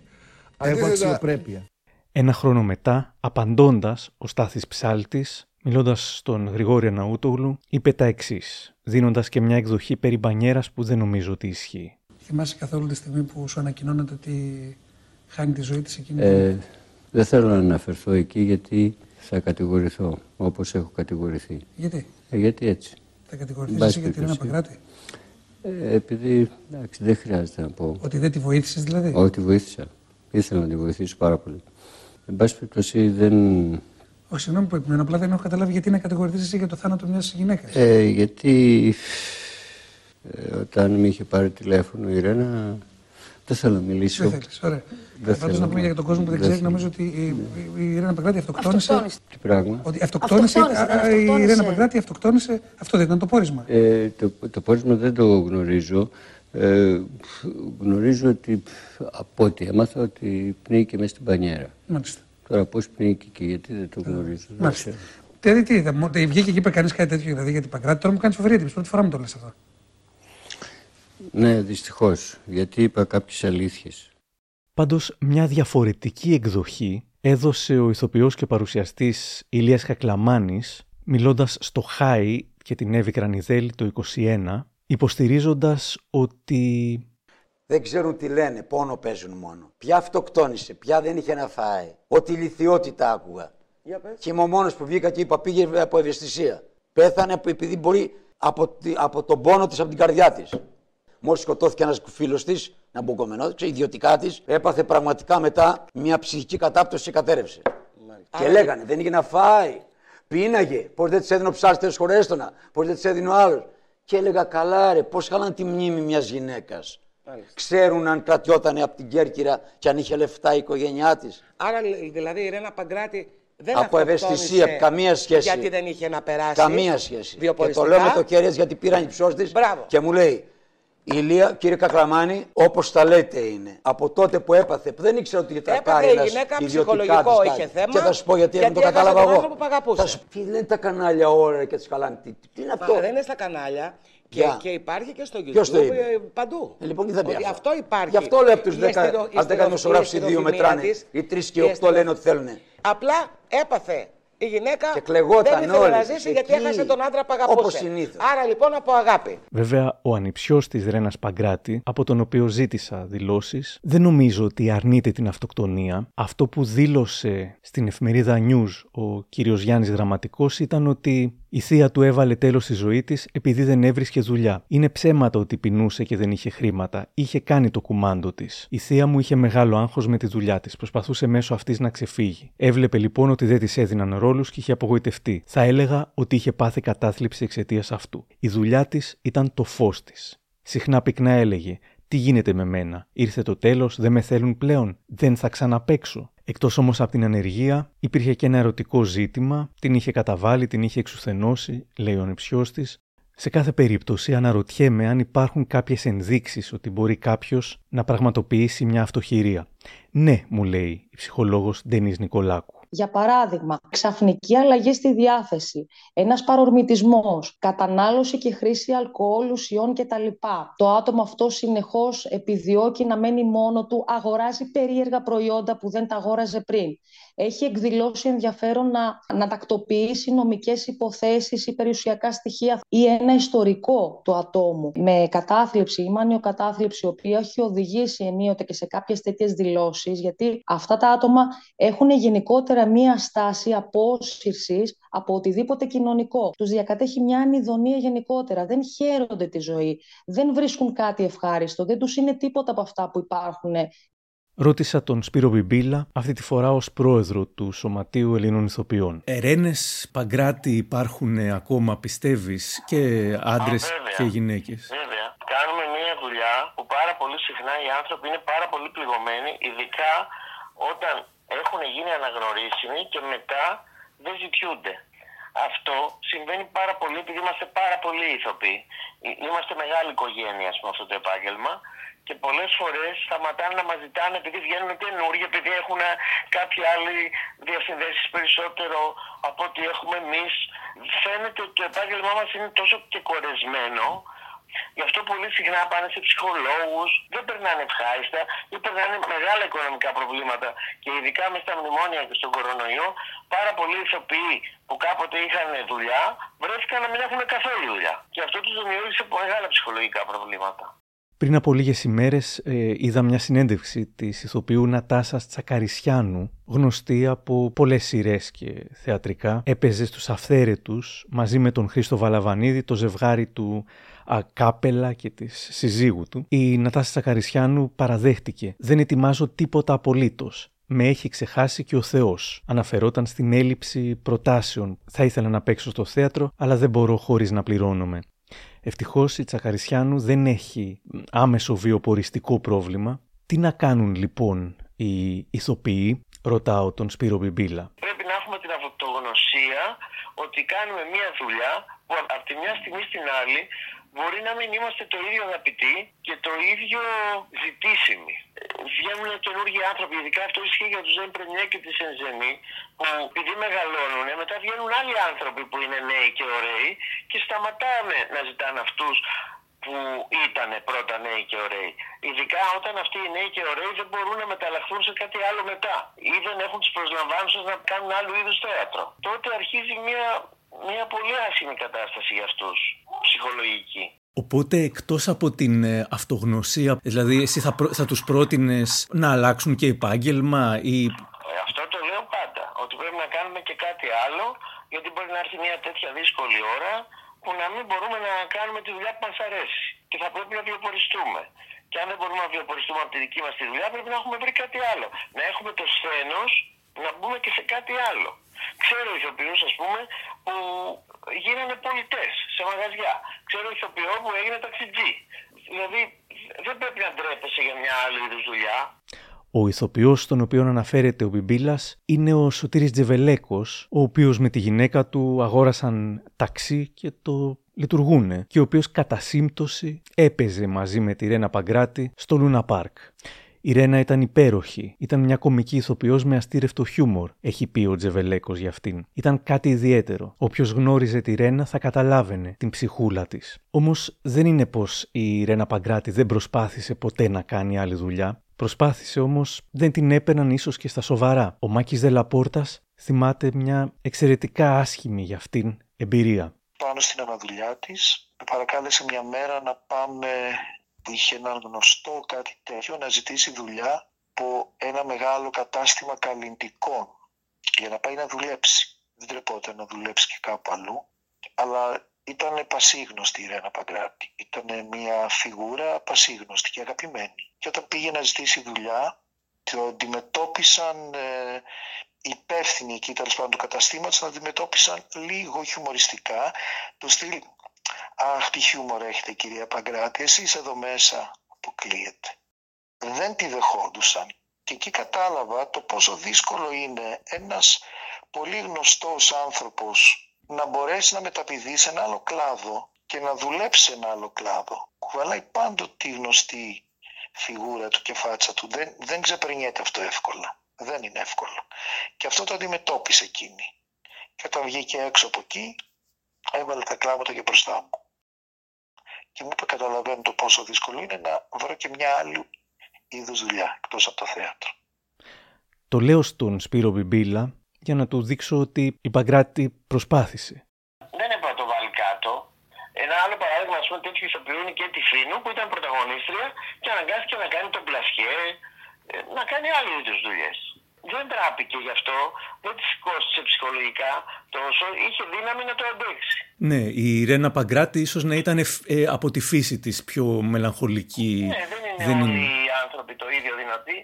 Έχω Αντίθετα- αξιοπρέπεια. Ένα χρόνο μετά, απαντώντας, ο Στάθης Ψάλτης, μιλώντας στον Γρηγόρη Αναούτογλου, είπε τα εξής, δίνοντας και μια εκδοχή περί μπανιέρας που δεν νομίζω ότι ισχύει. Θυμάσαι καθόλου τη στιγμή που σου ανακοινώνεται ότι χάνει τη ζωή της εκείνη. Ε, δεν θέλω να αναφερθώ εκεί γιατί θα κατηγορηθώ όπως έχω κατηγορηθεί. Γιατί; Ε, γιατί έτσι. θα Εν κατηγορηθείς πάση εσύ για την Ρένα περιπτώσει. Παγκράτη. Ε, επειδή εντάξει, δεν χρειάζεται να πω. Ότι δεν τη βοήθησες δηλαδή; Όχι, τη βοήθησα. Ήθελα να τη βοηθήσω πάρα πολύ. Εν πάση περιπτώσει δεν. Όχι, συγγνώμη που επιμένω, απλά δεν έχω καταλάβει γιατί να κατηγορηθείς εσύ για το θάνατο μιας γυναίκας. Ε, γιατί ε, όταν με είχε πάρει τηλέφωνο η Ρένα, δεν θέλω να μιλήσω. Δεν θέλεις, ωραία. Δεν Πάντως θέλω να πούμε για τον κόσμο που δεν δεν ξέρει, θέλω. νομίζω ότι η, η, η Ρένα Παγκράτη αυτοκτόνησε. Τι πράγμα; Ότι αυτοκτόνησε, Αυτοκτόνησε, δεν α, α, η αυτοκτόνησε. Ρένα Παγκράτη αυτοκτόνησε. Αυτό δεν ήταν το πόρισμα. Ε, το, το πόρισμα δεν το γνωρίζω. Ε, γνωρίζω ότι από ό,τι έμαθα ότι πνίγηκε μέσα στην πανιέρα. Μάλιστα. Τώρα πώς πνίγηκε και γιατί δεν το γνωρίζω. δεν Μάλιστα. ξέρω. Δηλαδή τι είδα, μου- βγήκε και είπε κανείς κάτι τέτοιο δηλαδή για την Παγκράτη. Τώρα μου κάνει φοβερή εντύπωση. Πρώτη φορά μου το λες αυτό. Ναι, δυστυχώς, γιατί είπα κάποιες αλήθειες. Πάντως, μια διαφορετική εκδοχή έδωσε ο ηθοποιός και παρουσιαστής Ηλίας Χακλαμάνης, μιλώντας στο Χάι και την Εύη Κρανιδέλη το 21, υποστηρίζοντας ότι Δεν ξέρουν τι λένε, πόνο παίζουν μόνο. Ποια αυτοκτόνησε, ποια δεν είχε να φάει. Ό,τι λιθιότητα άκουγα. Και είμαι ο μόνο που βγήκα και είπα πήγε από ευαισθησία. Πέθανε από- επειδή μπορεί από, τη- από τον πόνο της, από την καρδιά της. Μόλις σκοτώθηκε ένας φίλος της, να μπουκομενό, ιδιωτικά της, έπαθε πραγματικά μετά μια ψυχική κατάπτωση και κατέρευσε. Και λέγανε, δεν είχε να φάει. Πίναγε. Πώς δεν της έδινε ο ψάρι χωρέστονα. Πώς δεν της έδινε ο άλλος. Και έλεγα, καλά, ρε, πώς χαλάνε τη μνήμη μιας γυναίκας. Ξέρουν αν κρατιότανε από την Κέρκυρα και αν είχε λεφτά η οικογένειά της. Άρα δηλαδή η Ρένα Παγκράτη δεν Από αυτοκτόνησε ευαισθησία, καμία σχέση. Γιατί δεν είχε να περάσει. Καμία σχέση. Και το βιοποριστικά. λέω με το κέρδο γιατί πήραν οι ψώστε και μου λέει. Ηλία, κύριε Κακλαμάνη, όπως τα λέτε είναι. Από τότε που έπαθε, που δεν ήξερα ότι θα Έπαθε πάρει η ένας γυναίκα ιδιωτικά ψυχολογικό της είχε κάτι. θέμα, Και θα σου πω γιατί, γιατί δεν το έχασε κατάλαβα τον εγώ. άνθρωπο που αγαπούσε. Θα σου πει, λένε τα κανάλια ώρα και τι καλάνε. Τι, τι είναι αυτό; Μα δεν είναι στα κανάλια. Και, Ποια; και υπάρχει και στο YouTube. Ποιος το είπε; ε, Παντού. Ε, λοιπόν, τι θα πει Ότι αυτό; αυτό υπάρχει. Γι' αυτό λέω από τους Η 10, αισθητο- αν η 10 δημοσιογράφοι αισθητο- δύο η μετράνε. της, Οι 3 και η οι 8 αισθητο- λένε ότι θέλουν. Απλά έπαθε η γυναίκα Και κλεγόταν δεν ήθελε όλες, να ζήσει γιατί εκεί, έχασε τον άντρα που αγαπούσε. όπως συνήθως. Άρα λοιπόν από αγάπη. Βέβαια, ο ανιψιός της Ρένας Παγκράτη, από τον οποίο ζήτησα δηλώσεις, δεν νομίζω ότι αρνείται την αυτοκτονία. Αυτό που δήλωσε στην εφημερίδα News ο κύριος Γιάννης Γραμματικός ήταν ότι η θεία του έβαλε τέλος στη ζωή της επειδή δεν έβρισκε δουλειά. Είναι ψέματα ότι πεινούσε και δεν είχε χρήματα. Είχε κάνει το κουμάντο της. Η θεία μου είχε μεγάλο άγχος με τη δουλειά της. Προσπαθούσε μέσω αυτής να ξεφύγει. Έβλεπε λοιπόν ότι δεν της έδιναν ρόλους και είχε απογοητευτεί. Θα έλεγα ότι είχε πάθει κατάθλιψη εξαιτίας αυτού. Η δουλειά της ήταν το φως της. Συχνά πυκνά έλεγε «Τι γίνεται με μένα, ήρθε το τέλος, δεν με θέλουν πλέον, δεν θα ξαναπέξω». Εκτός όμως από την ανεργία υπήρχε και ένα ερωτικό ζήτημα, την είχε καταβάλει, την είχε εξουθενώσει, λέει ο νηψιός της. Σε κάθε περίπτωση αναρωτιέμαι αν υπάρχουν κάποιες ενδείξεις ότι μπορεί κάποιος να πραγματοποιήσει μια αυτοχειρία. Ναι, μου λέει η ψυχολόγος Ντενής Νικολάκου. Για παράδειγμα, ξαφνική αλλαγή στη διάθεση, ένας παρορμητισμός, κατανάλωση και χρήση αλκοόλ, ουσιών κτλ. Το άτομο αυτό συνεχώς επιδιώκει να μένει μόνο του, αγοράζει περίεργα προϊόντα που δεν τα αγόραζε πριν. Έχει εκδηλώσει ενδιαφέρον να, να τακτοποιήσει νομικές υποθέσεις ή περιουσιακά στοιχεία ή ένα ιστορικό του ατόμου με κατάθλιψη ή μανιοκατάθλιψη, η οποία έχει οδηγήσει ενίοτε και σε κάποιες τέτοιες δηλώσεις, γιατί αυτά τα άτομα έχουν γενικότερα μία στάση απόσυρσης από οτιδήποτε κοινωνικό. Τους διακατέχει μια ανιδονία γενικότερα. Δεν χαίρονται τη ζωή. Δεν βρίσκουν κάτι ευχάριστο. Δεν τους είναι τίποτα από αυτά που υπάρχουν Ρώτησα τον Σπύρο Μπιμπίλα, αυτή τη φορά ως πρόεδρο του Σωματείου Ελλήνων Ηθοποιών. Ερένες Παγκράτη υπάρχουν ακόμα, πιστεύεις, και άντρες βέβαια. και γυναίκες; Βέβαια. Κάνουμε μια δουλειά που πάρα πολύ συχνά οι άνθρωποι είναι πάρα πολύ πληγωμένοι, ειδικά όταν έχουν γίνει αναγνωρίσιμοι και μετά δεν ζητιούνται. αυτό συμβαίνει πάρα πολύ επειδή είμαστε πάρα πολλοί ηθοποιοί. Ε- Είμαστε μεγάλη οικογένεια ας πούμε, αυτό το επάγγελμα και πολλές φορές σταματάνε να μας ζητάνε επειδή βγαίνουν καινούργοι, επειδή έχουν κάποιοι άλλοι διασυνδέσεις περισσότερο από ό,τι έχουμε εμείς. Φαίνεται ότι το επάγγελμά μας είναι τόσο και κορεσμένο Γι' αυτό πολύ συχνά πάνε σε ψυχολόγους, δεν περνάνε ευχάριστα ή περνάνε μεγάλα οικονομικά προβλήματα. Και ειδικά μες στα μνημόνια και στον κορονοϊό, πάρα πολλοί ηθοποιοί που κάποτε είχαν δουλειά, βρέθηκαν να μην έχουν καθόλου δουλειά. Και αυτό τους δημιούργησε μεγάλα ψυχολογικά προβλήματα. Πριν από λίγες ημέρες ε, είδα μια συνέντευξη της ηθοποιού Νατάσας Τσακαρισιάνου, γνωστή από πολλές σειρές και θεατρικά. Έπαιζε στους Αυθαίρετους μαζί με τον Χρήστο Βαλαβανίδη, το ζευγάρι του Ακάπελα και της συζύγου του. Η Νατάσα Τσακαρισιάνου παραδέχτηκε «Δεν ετοιμάζω τίποτα απολύτως. Με έχει ξεχάσει και ο Θεός. Αναφερόταν στην έλλειψη προτάσεων. Θα ήθελα να παίξω στο θέατρο, αλλά δεν μπορώ χωρίς να πληρώνομαι. Ευτυχώς η Τσακαρισιάνου δεν έχει άμεσο βιοποριστικό πρόβλημα. Τι να κάνουν λοιπόν οι ηθοποιοί, ρωτάω τον Σπύρο Μπιμπίλα. Πρέπει να έχουμε την αυτογνωσία ότι κάνουμε μία δουλειά που από τη μια στιγμή στην άλλη μπορεί να μην είμαστε το ίδιο αγαπητοί και το ίδιο ζητήσιμοι. Ε, Βγαίνουν καινούργιοι άνθρωποι, ειδικά αυτό ισχύει για τους Ζεν Πρεμιέ και τη Ενζενή, που επειδή μεγαλώνουν, μετά βγαίνουν άλλοι άνθρωποι που είναι νέοι και ωραίοι και σταματάνε να ζητάνε αυτούς που ήταν πρώτα νέοι και ωραίοι. Ειδικά όταν αυτοί οι νέοι και ωραίοι δεν μπορούν να μεταλλαχθούν σε κάτι άλλο μετά ή δεν έχουν τις προσλαμβάνουσες να κάνουν άλλου είδους θέατρο. Τότε αρχίζει μια, μια πολύ άσχημη κατάσταση για αυτούς, ψυχολογική. Οπότε εκτός από την ε, αυτογνωσία, δηλαδή εσύ θα, πρό- θα τους πρότεινες να αλλάξουν και επάγγελμα ή Ε, Αυτό το λέω πάντα. Ότι πρέπει να κάνουμε και κάτι άλλο, γιατί μπορεί να έρθει μια τέτοια δύσκολη ώρα που να μην μπορούμε να κάνουμε τη δουλειά που μας αρέσει. Και θα πρέπει να βιοποριστούμε. Και αν δεν μπορούμε να βιοποριστούμε από τη δική μας τη δουλειά, πρέπει να έχουμε βρει κάτι άλλο. Να έχουμε το σθένος να μπούμε και σε κάτι άλλο. Ξέρω ηθοποιούς, ας πούμε, που γίνανε πολιτές σε μαγαζιά. Ξέρω ηθοποιό που έγινε ταξιτζή. Δηλαδή, δεν πρέπει να ντρέπεσαι για μια άλλη είδους δουλειά. Ο ηθοποιός στον οποίο αναφέρεται ο Μπιμπίλας είναι ο Σωτήρης Τζεβελέκος, ο οποίος με τη γυναίκα του αγόρασαν ταξί και το λειτουργούνε και ο οποίος κατά σύμπτωση έπαιζε μαζί με τη Ρένα Παγκράτη στο Λούνα Πάρκ. Η Ρένα ήταν υπέροχη. Ήταν μια κομική ηθοποιός με αστήρευτο χιούμορ, έχει πει ο Τζεβελέκος για αυτήν. Ήταν κάτι ιδιαίτερο. Όποιος γνώριζε τη Ρένα θα καταλάβαινε την ψυχούλα της. Όμως δεν είναι πως η Ρένα Παγκράτη δεν προσπάθησε ποτέ να κάνει άλλη δουλειά. Προσπάθησε όμως, δεν την έπαιρναν ίσως και στα σοβαρά. Ο Μάκης Δελαπόρτας θυμάται μια εξαιρετικά άσχημη για αυτήν εμπειρία. Πάνω στην αναδουλειά της, με παρακάλεσε μια μέρα να πάμε που είχε έναν γνωστό κάτι τέτοιο να ζητήσει δουλειά από ένα μεγάλο κατάστημα καλλιντικών για να πάει να δουλέψει. Δεν τρεπόταν να δουλέψει και κάπου αλλού, αλλά ήταν πασίγνωστη η Ρένα Παγκράτη. Ήταν μια φιγούρα πασίγνωστη και αγαπημένη. Και όταν πήγε να ζητήσει δουλειά, το αντιμετώπισαν ε, υπεύθυνοι εκεί τέλος πάντων του καταστήματος, τον αντιμετώπισαν λίγο χιουμοριστικά, του στυλ Αχ, τι χιούμορ έχετε κυρία Παγκράτη, εσείς εδώ μέσα αποκλείεται. Δεν τη δεχόντουσαν. Και εκεί κατάλαβα το πόσο δύσκολο είναι ένας πολύ γνωστός άνθρωπος να μπορέσει να μεταπηδεί σε ένα άλλο κλάδο και να δουλέψει σε ένα άλλο κλάδο. Κουβαλάει πάντοτε τη γνωστή φιγούρα του και φάτσα του. Δεν, δεν ξεπερνιέται αυτό εύκολα. Δεν είναι εύκολο. Και αυτό το αντιμετώπισε εκείνη. Και όταν βγήκε έξω από εκεί, έβαλε τα κλάματα και μπροστά μου. Και μου είπε καταλαβαίνω το πόσο δύσκολο είναι να βρω και μια άλλη είδους δουλειά εκτός από το θέατρο. Το λέω στον Σπύρο Μπιμπίλα για να του δείξω ότι η Παγκράτη προσπάθησε. Δεν έπρεπε να το βάλει κάτω. Ένα άλλο παράδειγμα, ας πούμε, τέτοιου ηθοποιού είναι και τη Φίνου που ήταν πρωταγωνίστρια και αναγκάστηκε να κάνει τον πλασιέ, ε, να κάνει άλλου είδους δουλειές. Δεν τράπηκε γι' αυτό, δεν τη κόστησε ψυχολογικά τόσο, είχε δύναμη να το αντέξει. Ναι, η Ρένα Παγκράτη ίσως να ήταν ε, από τη φύση της πιο μελαγχολική. Ναι, δεν είναι όλοι οι άνθρωποι άνθρωποι το ίδιο δυνατοί.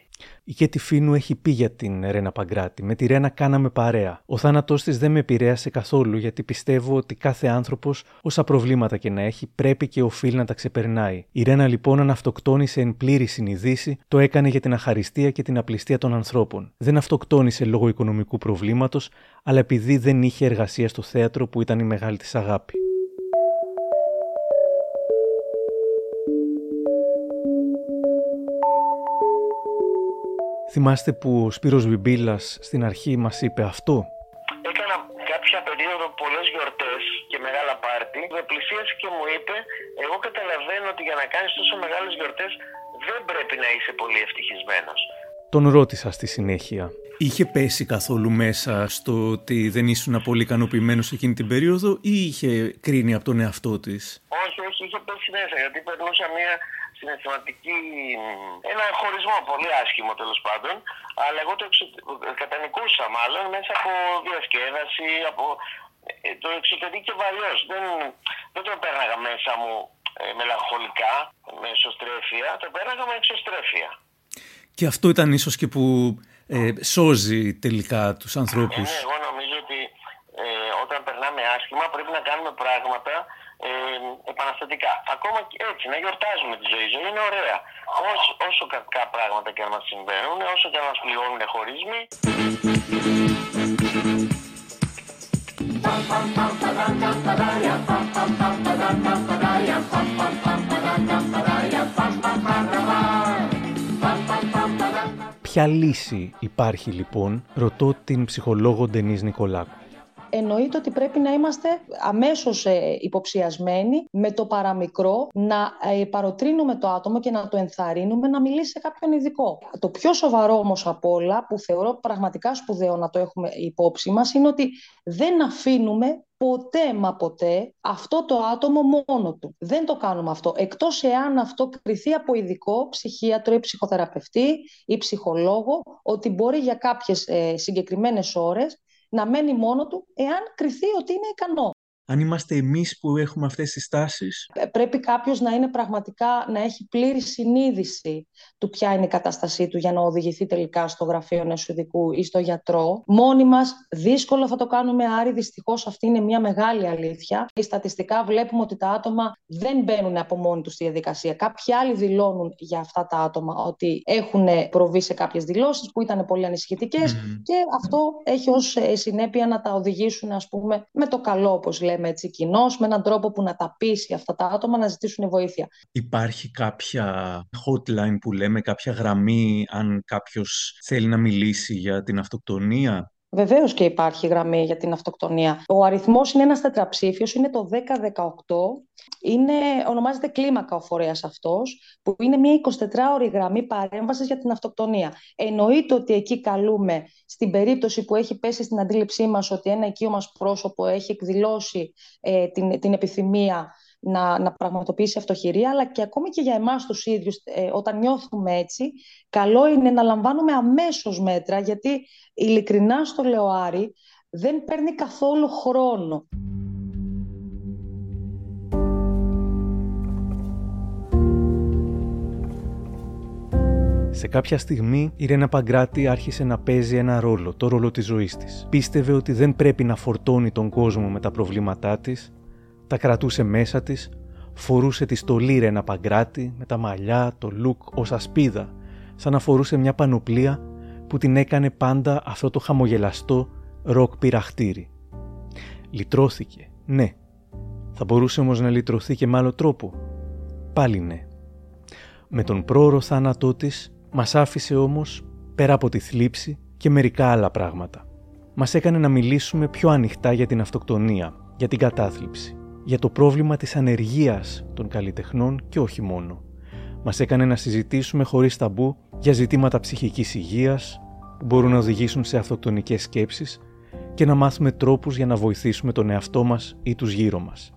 Η Κέτη Φίνου έχει πει για την Ρένα Παγκράτη. Με τη Ρένα κάναμε παρέα. Ο θάνατός της δεν με επηρέασε καθόλου γιατί πιστεύω ότι κάθε άνθρωπος, όσα προβλήματα και να έχει, πρέπει και οφείλει να τα ξεπερνάει. Η Ρένα λοιπόν, αν αυτοκτόνησε εν πλήρη συνειδήση, το έκανε για την αχαριστία και την απληστία των ανθρώπων. Δεν αυτοκτόνησε λόγω οικονομικού προβλήματος, αλλά επειδή δεν είχε εργασία στο θέατρο που ήταν η μεγάλη της αγάπη. Θυμάστε που ο Σπύρος Βιμπίλας στην αρχή μας είπε αυτό; Έκανα κάποια περίοδο πολλές γιορτές και μεγάλα πάρτι. Με πλησίασε και μου είπε, εγώ καταλαβαίνω ότι για να κάνεις τόσο μεγάλες γιορτές δεν πρέπει να είσαι πολύ ευτυχισμένος. Τον ρώτησα στη συνέχεια. Είχε πέσει καθόλου μέσα στο ότι δεν ήσουν πολύ ικανοποιημένος εκείνη την περίοδο ή είχε κρίνει από τον εαυτό της; Όχι, όχι, είχε πέσει μέσα γιατί περνούσα μια συναισθηματική. ένα χωρισμό πολύ άσχημο τέλος πάντων. Αλλά εγώ το εξω... κατανικούσα μάλλον μέσα από διασκέδαση, από. ε, Το εξωτερήκευα αλλιώ. Δεν, δεν το πέρναγα μέσα μου ε, μελαγχολικά, με εσωστρέφεια. Το πέρναγα με εξωστρέφεια. Και αυτό ήταν ίσως και που ε, σώζει τελικά τους ανθρώπους. Ναι, εγώ νομίζω ότι ε, όταν περνάμε άσχημα πρέπει να κάνουμε πράγματα ε, επαναστατικά. Ακόμα και έτσι, να γιορτάζουμε τη ζωή. Η ζωή είναι ωραία. Όσο, όσο κακά πράγματα και αν μας συμβαίνουν, όσο και αν μας πληγώνουν χωρισμοί, Ποια λύση υπάρχει λοιπόν, ρωτώ την ψυχολόγο Ντενής Νικολάκου. Εννοείται ότι πρέπει να είμαστε αμέσως ε, υποψιασμένοι με το παραμικρό να ε, παροτρύνουμε το άτομο και να το ενθαρρύνουμε να μιλήσει σε κάποιον ειδικό. Το πιο σοβαρό όμως από όλα, που θεωρώ πραγματικά σπουδαίο να το έχουμε υπόψη μας, είναι ότι δεν αφήνουμε ποτέ μα ποτέ αυτό το άτομο μόνο του. Δεν το κάνουμε αυτό. Εκτός εάν αυτό κριθεί από ειδικό ψυχίατρο ή ψυχοθεραπευτή ή ψυχολόγο, ότι μπορεί για κάποιες ε, συγκεκριμένες ώρες να μένει μόνο του εάν κριθεί ότι είναι ικανό. Αν είμαστε εμείς που έχουμε αυτές τις τάσεις, Ε, Πρέπει κάποιος να είναι πραγματικά, να έχει πλήρη συνείδηση του ποια είναι η κατάστασή του για να οδηγηθεί τελικά στο γραφείο ενός ειδικού ή στο γιατρό. Μόνοι μας δύσκολο θα το κάνουμε, Άρη, δυστυχώς αυτή είναι μια μεγάλη αλήθεια. Στατιστικά βλέπουμε ότι τα άτομα δεν μπαίνουν από μόνοι τους στη διαδικασία. Κάποιοι άλλοι δηλώνουν για αυτά τα άτομα ότι έχουν προβεί σε κάποιες δηλώσεις που ήταν πολύ ανησυχητικές και αυτό έχει ως ε, συνέπεια να τα οδηγήσουν ας πούμε με το καλό όπως λέμε έτσι κοινώς, με έναν τρόπο που να τα πείσει αυτά τα άτομα να ζητήσουν βοήθεια. υπάρχει κάποια hotline που λέμε, κάποια γραμμή αν κάποιος θέλει να μιλήσει για την αυτοκτονία; Βεβαίως και υπάρχει γραμμή για την αυτοκτονία. Ο αριθμός είναι ένας τετραψήφιος, είναι το 1018. Είναι, ονομάζεται κλίμακα ο φορέας αυτός, που είναι μια 24ωρη γραμμή παρέμβασης για την αυτοκτονία. Εννοείται ότι εκεί καλούμε στην περίπτωση που έχει πέσει στην αντίληψή μας ότι ένα οικείο μα πρόσωπο έχει εκδηλώσει ε, την, την επιθυμία να, να πραγματοποιήσει αυτοχειρία, αλλά και ακόμη και για εμάς τους ίδιους, ε, όταν νιώθουμε έτσι, καλό είναι να λαμβάνουμε αμέσως μέτρα, γιατί ειλικρινά στο λέω Άρη, δεν παίρνει καθόλου χρόνο. Σε κάποια στιγμή η Ρένα Παγκράτη άρχισε να παίζει ένα ρόλο, το ρόλο της ζωής της. Πίστευε ότι δεν πρέπει να φορτώνει τον κόσμο με τα προβλήματά της, τα κρατούσε μέσα της, φορούσε τη στολή Ρένα Παγκράτη με τα μαλλιά, το λουκ ως ασπίδα, σαν να φορούσε μια πανοπλία που την έκανε πάντα αυτό το χαμογελαστό ροκ πειραχτήρι. Λυτρώθηκε, ναι. Θα μπορούσε όμως να λυτρωθεί και με άλλο τρόπο. Πάλι ναι. Με τον πρόωρο θάνατό της μας άφησε όμως, πέρα από τη θλίψη, και μερικά άλλα πράγματα. Μας έκανε να μιλήσουμε πιο ανοιχτά για την αυτοκτονία, για την κατάθλιψη, για το πρόβλημα της ανεργίας των καλλιτεχνών και όχι μόνο. Μας έκανε να συζητήσουμε χωρίς ταμπού για ζητήματα ψυχικής υγείας που μπορούν να οδηγήσουν σε αυτοκτονικές σκέψεις και να μάθουμε τρόπους για να βοηθήσουμε τον εαυτό μας ή τους γύρω μας.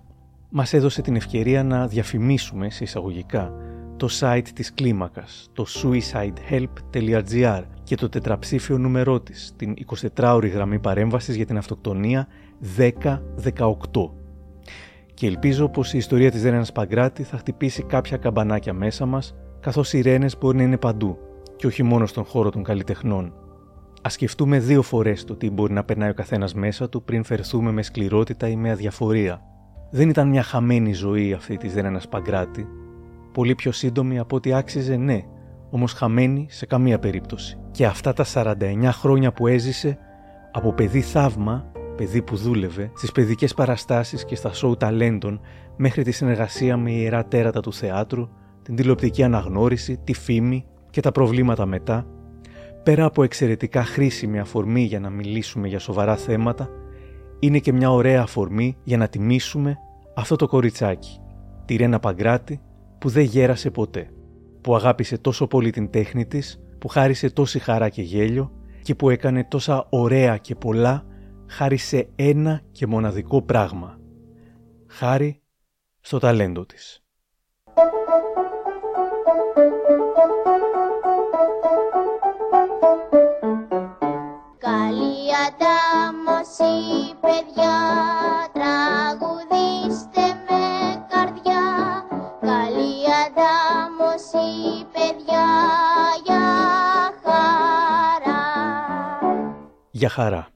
Μας έδωσε την ευκαιρία να διαφημίσουμε σε εισαγωγικά το site της κλίμακας, το suicidehelp.gr και το τετραψήφιο νούμερό της, την 24ωρη γραμμή παρέμβασης για την αυτοκτονία 1018. Και ελπίζω πως η ιστορία της Ρένας Παγκράτη θα χτυπήσει κάποια καμπανάκια μέσα μας, καθώς οι ρένες μπορεί να είναι παντού και όχι μόνο στον χώρο των καλλιτεχνών. Α σκεφτούμε δύο φορές το τι μπορεί να περνάει ο καθένας μέσα του πριν φερθούμε με σκληρότητα ή με αδιαφορία. Δεν ήταν μια χαμένη ζωή αυτή της Ρένα Παγκράτη. Πολύ πιο σύντομη από ό,τι άξιζε, ναι, όμως χαμένη σε καμία περίπτωση. Και αυτά τα 49 χρόνια που έζησε, από παιδί θαύμα, παιδί που δούλευε, στις παιδικές παραστάσεις και στα σοου ταλέντων, μέχρι τη συνεργασία με ιερά τέρατα του θεάτρου, την τηλεοπτική αναγνώριση, τη φήμη και τα προβλήματα μετά, πέρα από εξαιρετικά χρήσιμη αφορμή για να μιλήσουμε για σοβαρά θέματα, είναι και μια ωραία αφορμή για να τιμήσουμε αυτό το κοριτσάκι, τη Ρένα Παγκράτη, που δεν γέρασε ποτέ, που αγάπησε τόσο πολύ την τέχνη της, που χάρισε τόση χαρά και γέλιο και που έκανε τόσα ωραία και πολλά χάρη σε ένα και μοναδικό πράγμα. Χάρη στο ταλέντο της. Καλή αντάμωση, παιδιά, τραγουδήστε με καρδιά. Καλή αντάμωση, παιδιά, για χαρά. Για χαρά.